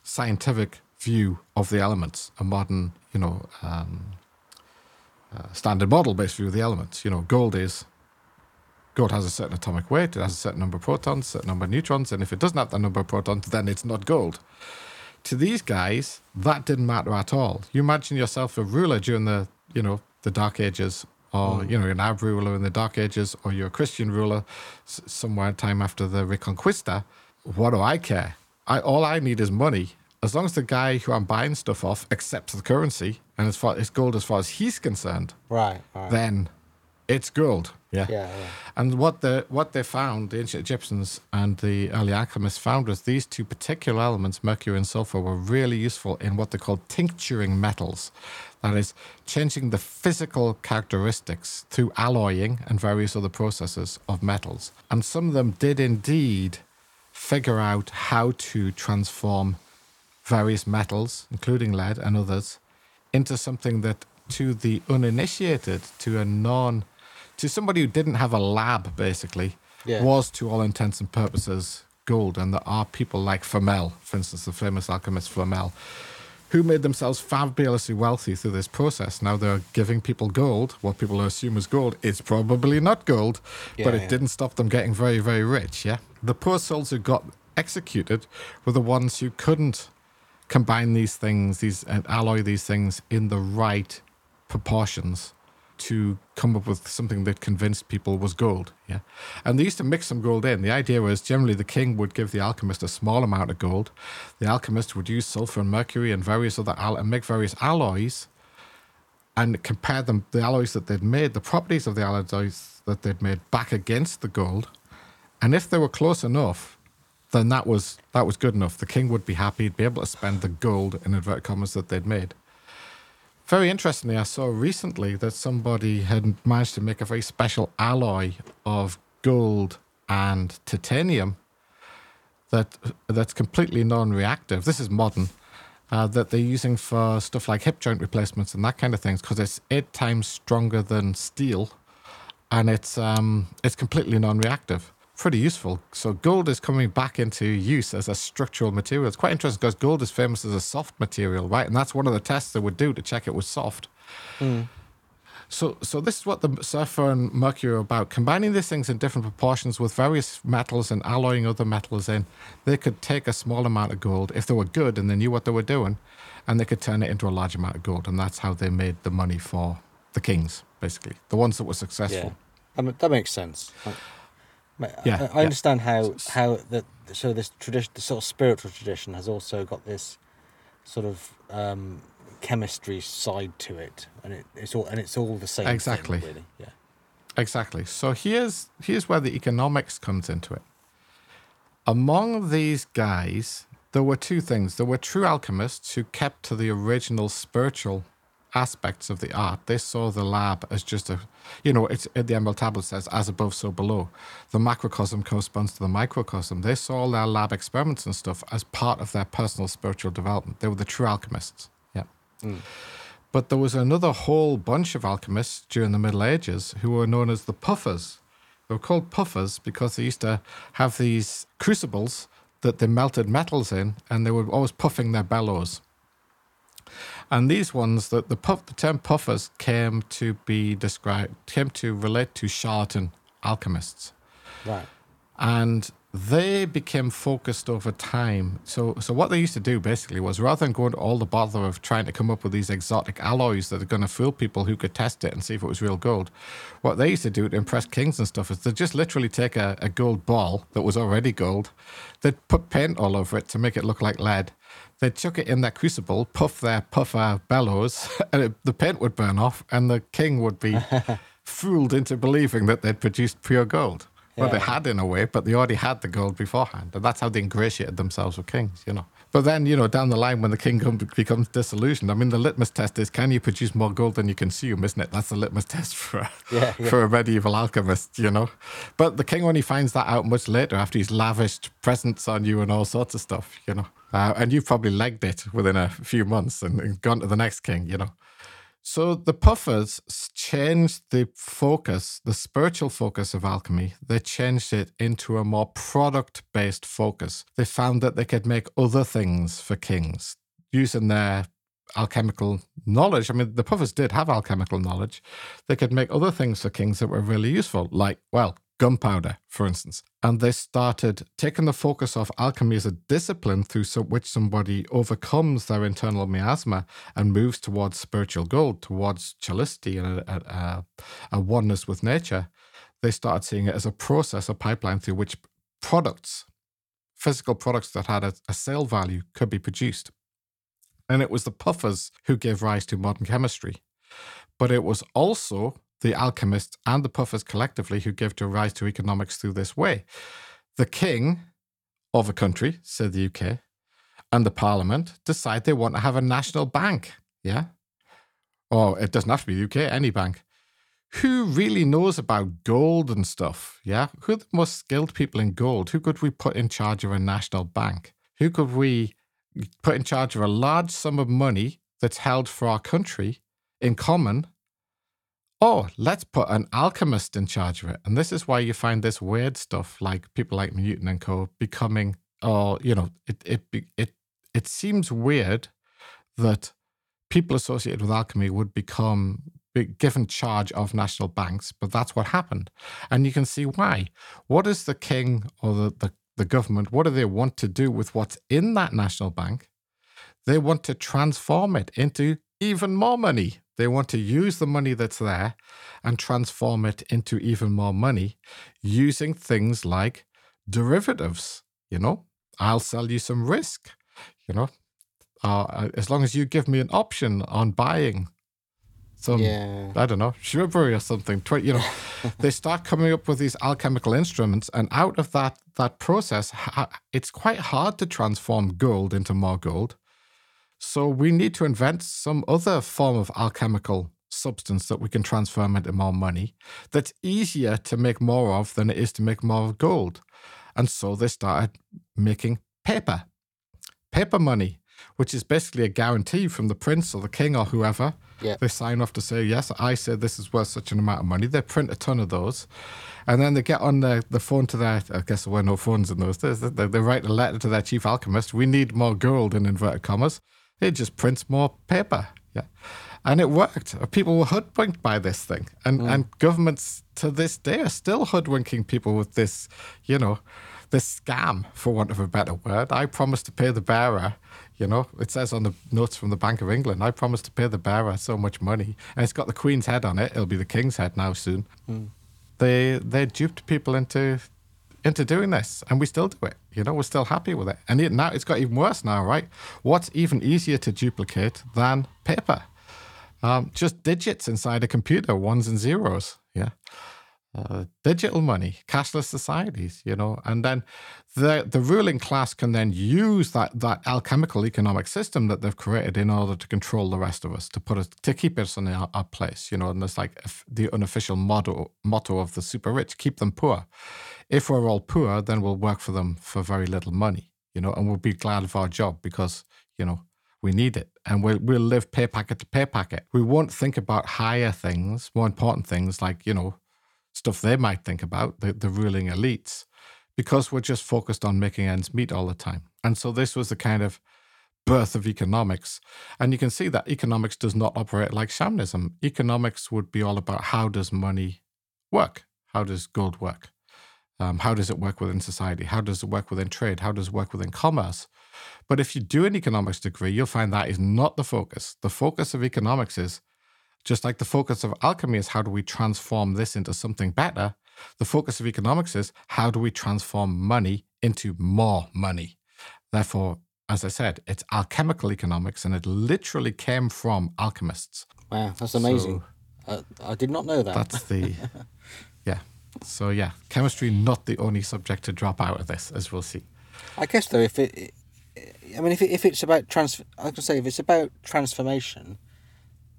Speaker 2: scientific view of the elements, a modern, you know, um, uh, standard model based view of the elements. You know, gold is Gold has a certain atomic weight, it has a certain number of protons, a certain number of neutrons, and if it doesn't have that number of protons, then it's not gold. To these guys, that didn't matter at all. You imagine yourself a ruler during the, you know, the Dark Ages, or mm. you know, an Arab ruler in the Dark Ages, or you're a Christian ruler s- somewhere time after the Reconquista. What do I care? I all I need is money. As long as the guy who I'm buying stuff off accepts the currency and as far as gold as far as he's concerned,
Speaker 1: Right. Right.
Speaker 2: then it's gold. Yeah.
Speaker 1: yeah. Yeah.
Speaker 2: And what the what they found, the ancient Egyptians and the early alchemists found was these two particular elements, mercury and sulfur, were really useful in what they called tincturing metals. That is, changing the physical characteristics through alloying and various other processes of metals. And some of them did indeed figure out how to transform various metals, including lead and others, into something that to the uninitiated, to a non, to somebody who didn't have a lab, basically,
Speaker 1: Yeah.
Speaker 2: was to all intents and purposes gold. And there are people like Flamel, for instance, the famous alchemist Flamel, who made themselves fabulously wealthy through this process. Now they're giving people gold. What people assume is gold is probably not gold, but it
Speaker 1: yeah.
Speaker 2: didn't stop them getting very, very rich. Yeah. The poor souls who got executed were the ones who couldn't combine these things, these and alloy these things in the right proportions to come up with something that convinced people was gold. Yeah. And they used to mix some gold in. The idea was generally the king would give the alchemist a small amount of gold. The alchemist would use sulfur and mercury and various other al- and make various alloys and compare them the alloys that they'd made, the properties of the alloys that they'd made back against the gold. And if they were close enough, then that was that was good enough. The king would be happy, he'd be able to spend the gold in inverted commas that they'd made. Very interestingly, I saw recently that somebody had managed to make a very special alloy of gold and titanium that that's completely non-reactive. This is modern. Uh, that they're using for stuff like hip joint replacements and that kind of things because it's eight times stronger than steel, and it's um, it's completely non-reactive. Pretty useful. So gold is coming back into use as a structural material. It's quite interesting because gold is famous as a soft material, right? And that's one of the tests they would do to check it was soft. Hmm. So, so this is what the sulfur and mercury are about. Combining these things in different proportions with various metals and alloying other metals in, they could take a small amount of gold if they were good and they knew what they were doing, and they could turn it into a large amount of gold. And that's how they made the money for the kings, basically, the ones that were
Speaker 1: Yeah.
Speaker 2: successful.
Speaker 1: Mean, that makes sense.
Speaker 2: Yeah,
Speaker 1: I, I
Speaker 2: yeah.
Speaker 1: understand how how that so this tradition, the sort of spiritual tradition, has also got this sort of um, chemistry side to it, and it, it's all and it's all the same. thing,
Speaker 2: Exactly.
Speaker 1: really. Yeah.
Speaker 2: Exactly. So here's here's where the economics comes into it. Among these guys, there were two things. There were true alchemists who kept to the original spiritual aspects of the art. They saw the lab as just a, you know, it's the Emerald Tablet says, as above, so below. The macrocosm corresponds to the microcosm. They saw all their lab experiments and stuff as part of their personal spiritual development. They were the true alchemists. Yeah. Hmm. But there was another whole bunch of alchemists during the Middle Ages who were known as the puffers. They were called puffers because they used to have these crucibles that they melted metals in, and they were always puffing their bellows. And these ones, that the, puff, the term puffers came to be described, came to relate to charlatan alchemists
Speaker 1: Right.
Speaker 2: and they became focused over time. So, so what they used to do basically was rather than going to all the bother of trying to come up with these exotic alloys that are going to fool people who could test it and see if it was real gold, what they used to do to impress kings and stuff is they just literally take a, a gold ball that was already gold, they'd put paint all over it to make it look like lead. They'd chuck it in their crucible, puff their puffer bellows, and it, the paint would burn off, and the king would be fooled into believing that they'd produced pure gold. Well, they had in a way, but they already had the gold beforehand. And that's how they ingratiated themselves with kings, you know. But then, you know, down the line when the king becomes disillusioned, I mean, the litmus test is can you produce more gold than you consume, isn't it? That's the litmus test for a,
Speaker 1: Yeah, yeah.
Speaker 2: for a medieval alchemist, you know. But the king only finds that out much later after he's lavished presents on you and all sorts of stuff, you know. Uh, and you've probably legged it within a few months and, and gone to the next king, you know. So the puffers changed the focus, the spiritual focus of alchemy. They changed it into a more product based focus. They found that they could make other things for kings using their alchemical knowledge. I mean, the puffers did have alchemical knowledge. They could make other things for kings that were really useful, like, well, gunpowder, for instance. And they started taking the focus off alchemy as a discipline through which somebody overcomes their internal miasma and moves towards spiritual gold, towards chalicy and a, a, a oneness with nature. They started seeing it as a process, a pipeline through which products, physical products that had a, a sale value, could be produced. And it was the puffers who gave rise to modern chemistry. But it was also the alchemists and the puffers collectively who gave rise to economics through this way. The king of a country, said the UK, and the parliament decide they want to have a national bank. Yeah. Or it doesn't have to be UK, any bank. Who really knows about gold and stuff? Yeah. Who the most skilled people in gold? Who could we put in charge of a national bank? Who could we put in charge of a large sum of money that's held for our country in common oh, let's put an alchemist in charge of it. And this is why you find this weird stuff like people like Newton and Co. becoming, oh, you know, it it it it seems weird that people associated with alchemy would become given charge of national banks, but that's what happened. And you can see why. What is the king or the, the, the government, what do they want to do with what's in that national bank? They want to transform it into even more money. They want to use the money that's there and transform it into even more money using things like derivatives. You know, I'll sell you some risk, you know, uh, as long as you give me an option on buying some, yeah. I don't know, shrubbery or something. You know, they start coming up with these alchemical instruments, and out of that that process, it's quite hard to transform gold into more gold so we need to invent some other form of alchemical substance that we can transform into more money that's easier to make more of than it is to make more of gold. And so they started making paper, paper money, which is basically a guarantee from the prince or the king or whoever.
Speaker 1: Yeah.
Speaker 2: They sign off to say, yes, I said this is worth such an amount of money. They print a ton of those. And then they get on the, the phone to their, I guess there were no phones in those days. They, they write a letter to their chief alchemist. We need more gold in inverted commas. It just prints more paper. Yeah. And it worked. People were hoodwinked by this thing. And, mm. and governments to this day are still hoodwinking people with this, you know, this scam, for want of a better word. I promise to pay the bearer, you know, it says on the notes from the Bank of England, I promise to pay the bearer so much money. And it's got the Queen's head on it. It'll be the King's head now soon. Mm. They they duped people into into doing this, and we still do it. You know, we're still happy with it. And it, now it's got even worse now, right? What's even easier to duplicate than paper? Um, just digits inside a computer, ones and zeros. Yeah. Uh, digital money, cashless societies, you know, and then the the ruling class can then use that that alchemical economic system that they've created in order to control the rest of us, to put us to keep us in our, our place, you know. And it's like the unofficial motto motto of the super rich: keep them poor if we're all poor, then we'll work for them for very little money, you know, and we'll be glad of our job because, you know, we need it and we'll, we'll live pay packet to pay packet. We won't think about higher things, more important things like, you know, stuff they might think about, the, the ruling elites, because we're just focused on making ends meet all the time. And so this was the kind of birth of economics. And you can see that economics does not operate like shamanism. Economics would be all about how does money work? How does gold work? Um, how does it work within society? How does it work within trade? How does it work within commerce? But if you do an economics degree, you'll find that is not the focus. The focus of economics is just like the focus of alchemy is how do we transform this into something better? The focus of economics is how do we transform money into more money? Therefore, as I said, it's alchemical economics and it literally came from alchemists.
Speaker 1: Wow, that's amazing. So, uh, I did not know that.
Speaker 2: That's the, yeah. So yeah, chemistry not the only subject to drop out of this, as we'll see.
Speaker 1: I guess though, if it, I mean, if it, if it's about trans, I can say if it's about transformation,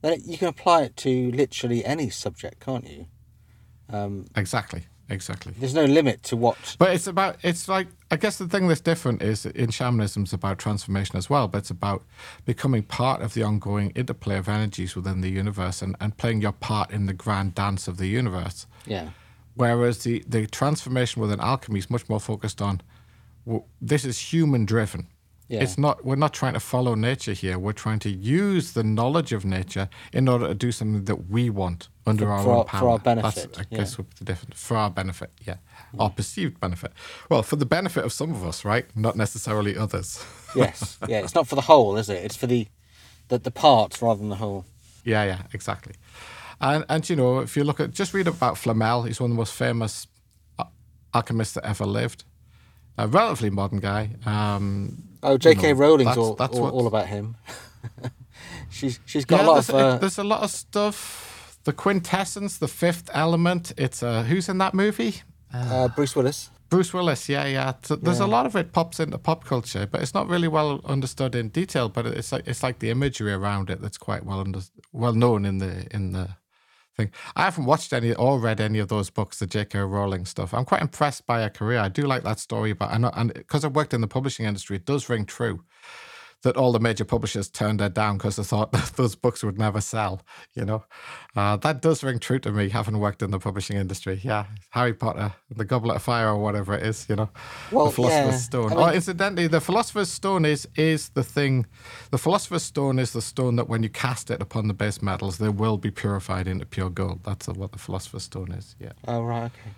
Speaker 1: then it, you can apply it to literally any subject, can't you?
Speaker 2: Um, exactly, exactly.
Speaker 1: There's no limit to what.
Speaker 2: But it's about. It's like I guess the thing that's different is in shamanism it's about transformation as well, but it's about becoming part of the ongoing interplay of energies within the universe and, and playing your part in the grand dance of the universe.
Speaker 1: Yeah.
Speaker 2: Whereas the, the transformation within alchemy is much more focused on well, this is human driven.
Speaker 1: Yeah.
Speaker 2: It's not. We're not trying to follow nature here. We're trying to use the knowledge of nature in order to do something that we want under
Speaker 1: For-
Speaker 2: our
Speaker 1: for
Speaker 2: own
Speaker 1: our-
Speaker 2: power.
Speaker 1: for our
Speaker 2: That's,
Speaker 1: benefit,
Speaker 2: I
Speaker 1: yeah.
Speaker 2: guess would be the difference. For our benefit, yeah, our perceived benefit. Well, for the benefit of some of us, right? Not necessarily others.
Speaker 1: yes, yeah. It's not for the whole, is it? It's for the the, the parts rather than the whole.
Speaker 2: Yeah, yeah, exactly. And and you know, if you look at just read about Flamel, he's one of the most famous al- alchemists that ever lived. A relatively modern guy. Um,
Speaker 1: Oh, J.K.
Speaker 2: know,
Speaker 1: Rowling's
Speaker 2: that's-
Speaker 1: all,
Speaker 2: that's
Speaker 1: all,
Speaker 2: what-
Speaker 1: all about him. she's she's got
Speaker 2: yeah,
Speaker 1: a lot
Speaker 2: there's,
Speaker 1: of. Uh,
Speaker 2: there's a lot of stuff. The quintessence, the fifth element. It's uh, who's in that movie?
Speaker 1: uh, Bruce Willis.
Speaker 2: Bruce Willis. Yeah, yeah. So there's a lot of it pops into pop culture, but it's not really well understood in detail. But it's like it's like the imagery around it that's quite well under, well known in the in the thing. I haven't watched any or read any of those books, the J.K. Rowling stuff. I'm quite impressed by her career. I do like that story, but I know, and because I've worked in the publishing industry, it does ring true that all the major publishers turned her down because they thought that those books would never sell. You know, uh, that does ring true to me, having worked in the publishing industry. Yeah, Harry Potter, the Goblet of Fire, or whatever it is. You know,
Speaker 1: Well,
Speaker 2: the Philosopher's
Speaker 1: yeah,
Speaker 2: Stone.
Speaker 1: I
Speaker 2: oh, incidentally, the Philosopher's Stone is is the thing. The Philosopher's Stone is the stone that when you cast it upon the base metals, they will be purified into pure gold. That's what the Philosopher's Stone is. Yeah.
Speaker 1: Oh right, okay.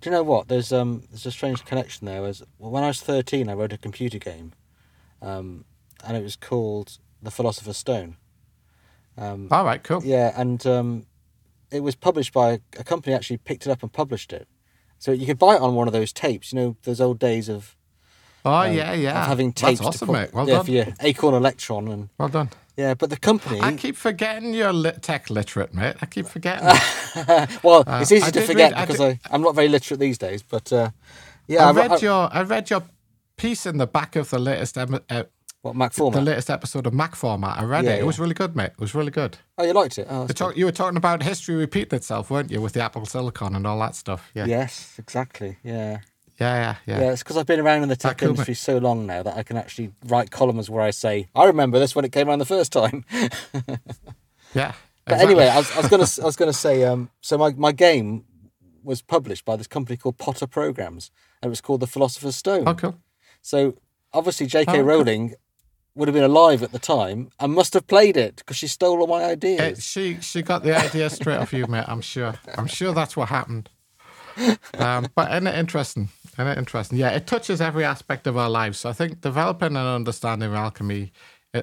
Speaker 1: Do you know what? There's um there's a strange connection there. As well, when I was thirteen, I wrote a computer game, um, and it was called The Philosopher's Stone. Um,
Speaker 2: All right. Cool.
Speaker 1: yeah, and um, it was published by a company. Actually, picked it up and published it. So you could buy it on one of those tapes. You know those old days of,
Speaker 2: Oh
Speaker 1: um,
Speaker 2: yeah, yeah.
Speaker 1: having
Speaker 2: That's
Speaker 1: tapes.
Speaker 2: awesome,
Speaker 1: to put,
Speaker 2: mate. Well
Speaker 1: yeah,
Speaker 2: done.
Speaker 1: for your Acorn Electron and
Speaker 2: Well done.
Speaker 1: yeah. But the company,
Speaker 2: I keep forgetting you're lit- tech literate, mate. I keep forgetting.
Speaker 1: well, it's easy
Speaker 2: I
Speaker 1: to forget
Speaker 2: read- I
Speaker 1: because I, I'm not very literate these days. But uh, yeah,
Speaker 2: I
Speaker 1: re-
Speaker 2: read your I read your piece in the back of the latest em- uh,
Speaker 1: what Mac
Speaker 2: the latest episode of Mac Format. I read
Speaker 1: Yeah,
Speaker 2: it. It
Speaker 1: yeah.
Speaker 2: was really good, mate. It was really good.
Speaker 1: oh, you liked it? Oh,
Speaker 2: You, talk, you were talking about history repeating itself, weren't you, with the Apple Silicon and all that stuff? Yeah,
Speaker 1: Yes, exactly. Yeah.
Speaker 2: yeah, yeah. yeah.
Speaker 1: Yeah, it's because I've been around in the tech
Speaker 2: cool, mate.
Speaker 1: industry so long now that I can actually write columns where I say, I remember this when it came around the first time.
Speaker 2: Yeah,
Speaker 1: But
Speaker 2: exactly.
Speaker 1: anyway, I was, I was gonna I was gonna say, um, so my, my game was published by this company called Potter Programs, and it was called The Philosopher's Stone.
Speaker 2: Oh, cool.
Speaker 1: So obviously, J.K.
Speaker 2: Oh, cool.
Speaker 1: Would have been alive at the time and must have played it because she stole all my
Speaker 2: Uh,
Speaker 1: ideas.
Speaker 2: she she got the idea straight off you, mate. I'm sure. I'm sure that's what happened. Um, but isn't it interesting? Isn't it interesting? Yeah, it touches every aspect of our lives. So I think developing an understanding of alchemy.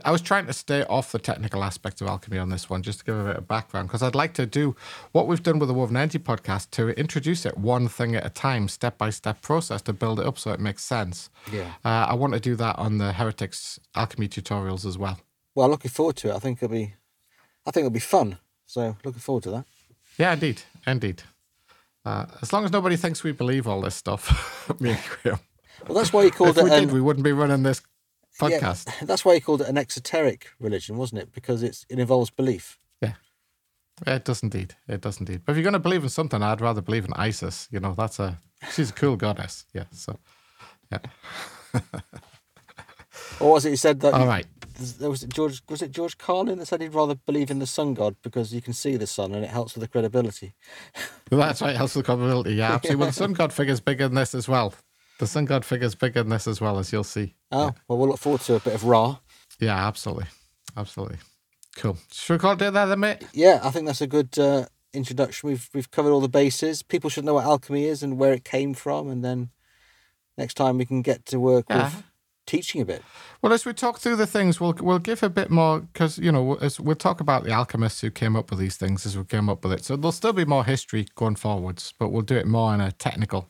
Speaker 2: I was trying to stay off the technical aspects of alchemy on this one, just to give a bit of background, because I'd like to do what we've done with the Woven Energy podcast to introduce it one thing at a time, step by step process to build it up so it makes sense.
Speaker 1: Yeah.
Speaker 2: Uh, I want to do that on the Heretics alchemy tutorials as well.
Speaker 1: Well, looking forward to it. I think it'll be, I think it'll be fun. So looking forward to that.
Speaker 2: Yeah, indeed, indeed. Uh, as long as nobody thinks we believe all this stuff, me and Graham.
Speaker 1: Well, that's why you called
Speaker 2: If
Speaker 1: it.
Speaker 2: we did, we wouldn't be running this
Speaker 1: yeah,
Speaker 2: podcast.
Speaker 1: that's why you called it an exoteric religion, wasn't it? Because it's it involves belief.
Speaker 2: Yeah. It does indeed. It does indeed. But if you're going to believe in something, I'd rather believe in Isis. You know, that's a she's a cool goddess. Yeah. So, yeah.
Speaker 1: Or was it you said that?
Speaker 2: All right.
Speaker 1: There was it George. Was it George Carlin that said he'd rather believe in the sun god because you can see the sun and it helps with the credibility.
Speaker 2: Well, that's right. Helps with the probability. Yeah, absolutely. Well, the sun god figure's bigger than this as well. The sun god figure's bigger than this as well, as you'll see.
Speaker 1: Oh well, we'll look forward to a bit of Ra.
Speaker 2: Yeah, absolutely. Absolutely. Cool. Should we call it there, then, mate?
Speaker 1: Yeah, I think that's a good uh, introduction. We've we've covered all the bases. People should know what alchemy is and where it came from, and then next time we can get to work
Speaker 2: Yeah.
Speaker 1: with teaching a bit.
Speaker 2: Well, as we talk through the things, we'll we'll give a bit more because you know as we'll talk about the alchemists who came up with these things as we came up with it. So there'll still be more history going forwards, but we'll do it more in a technical,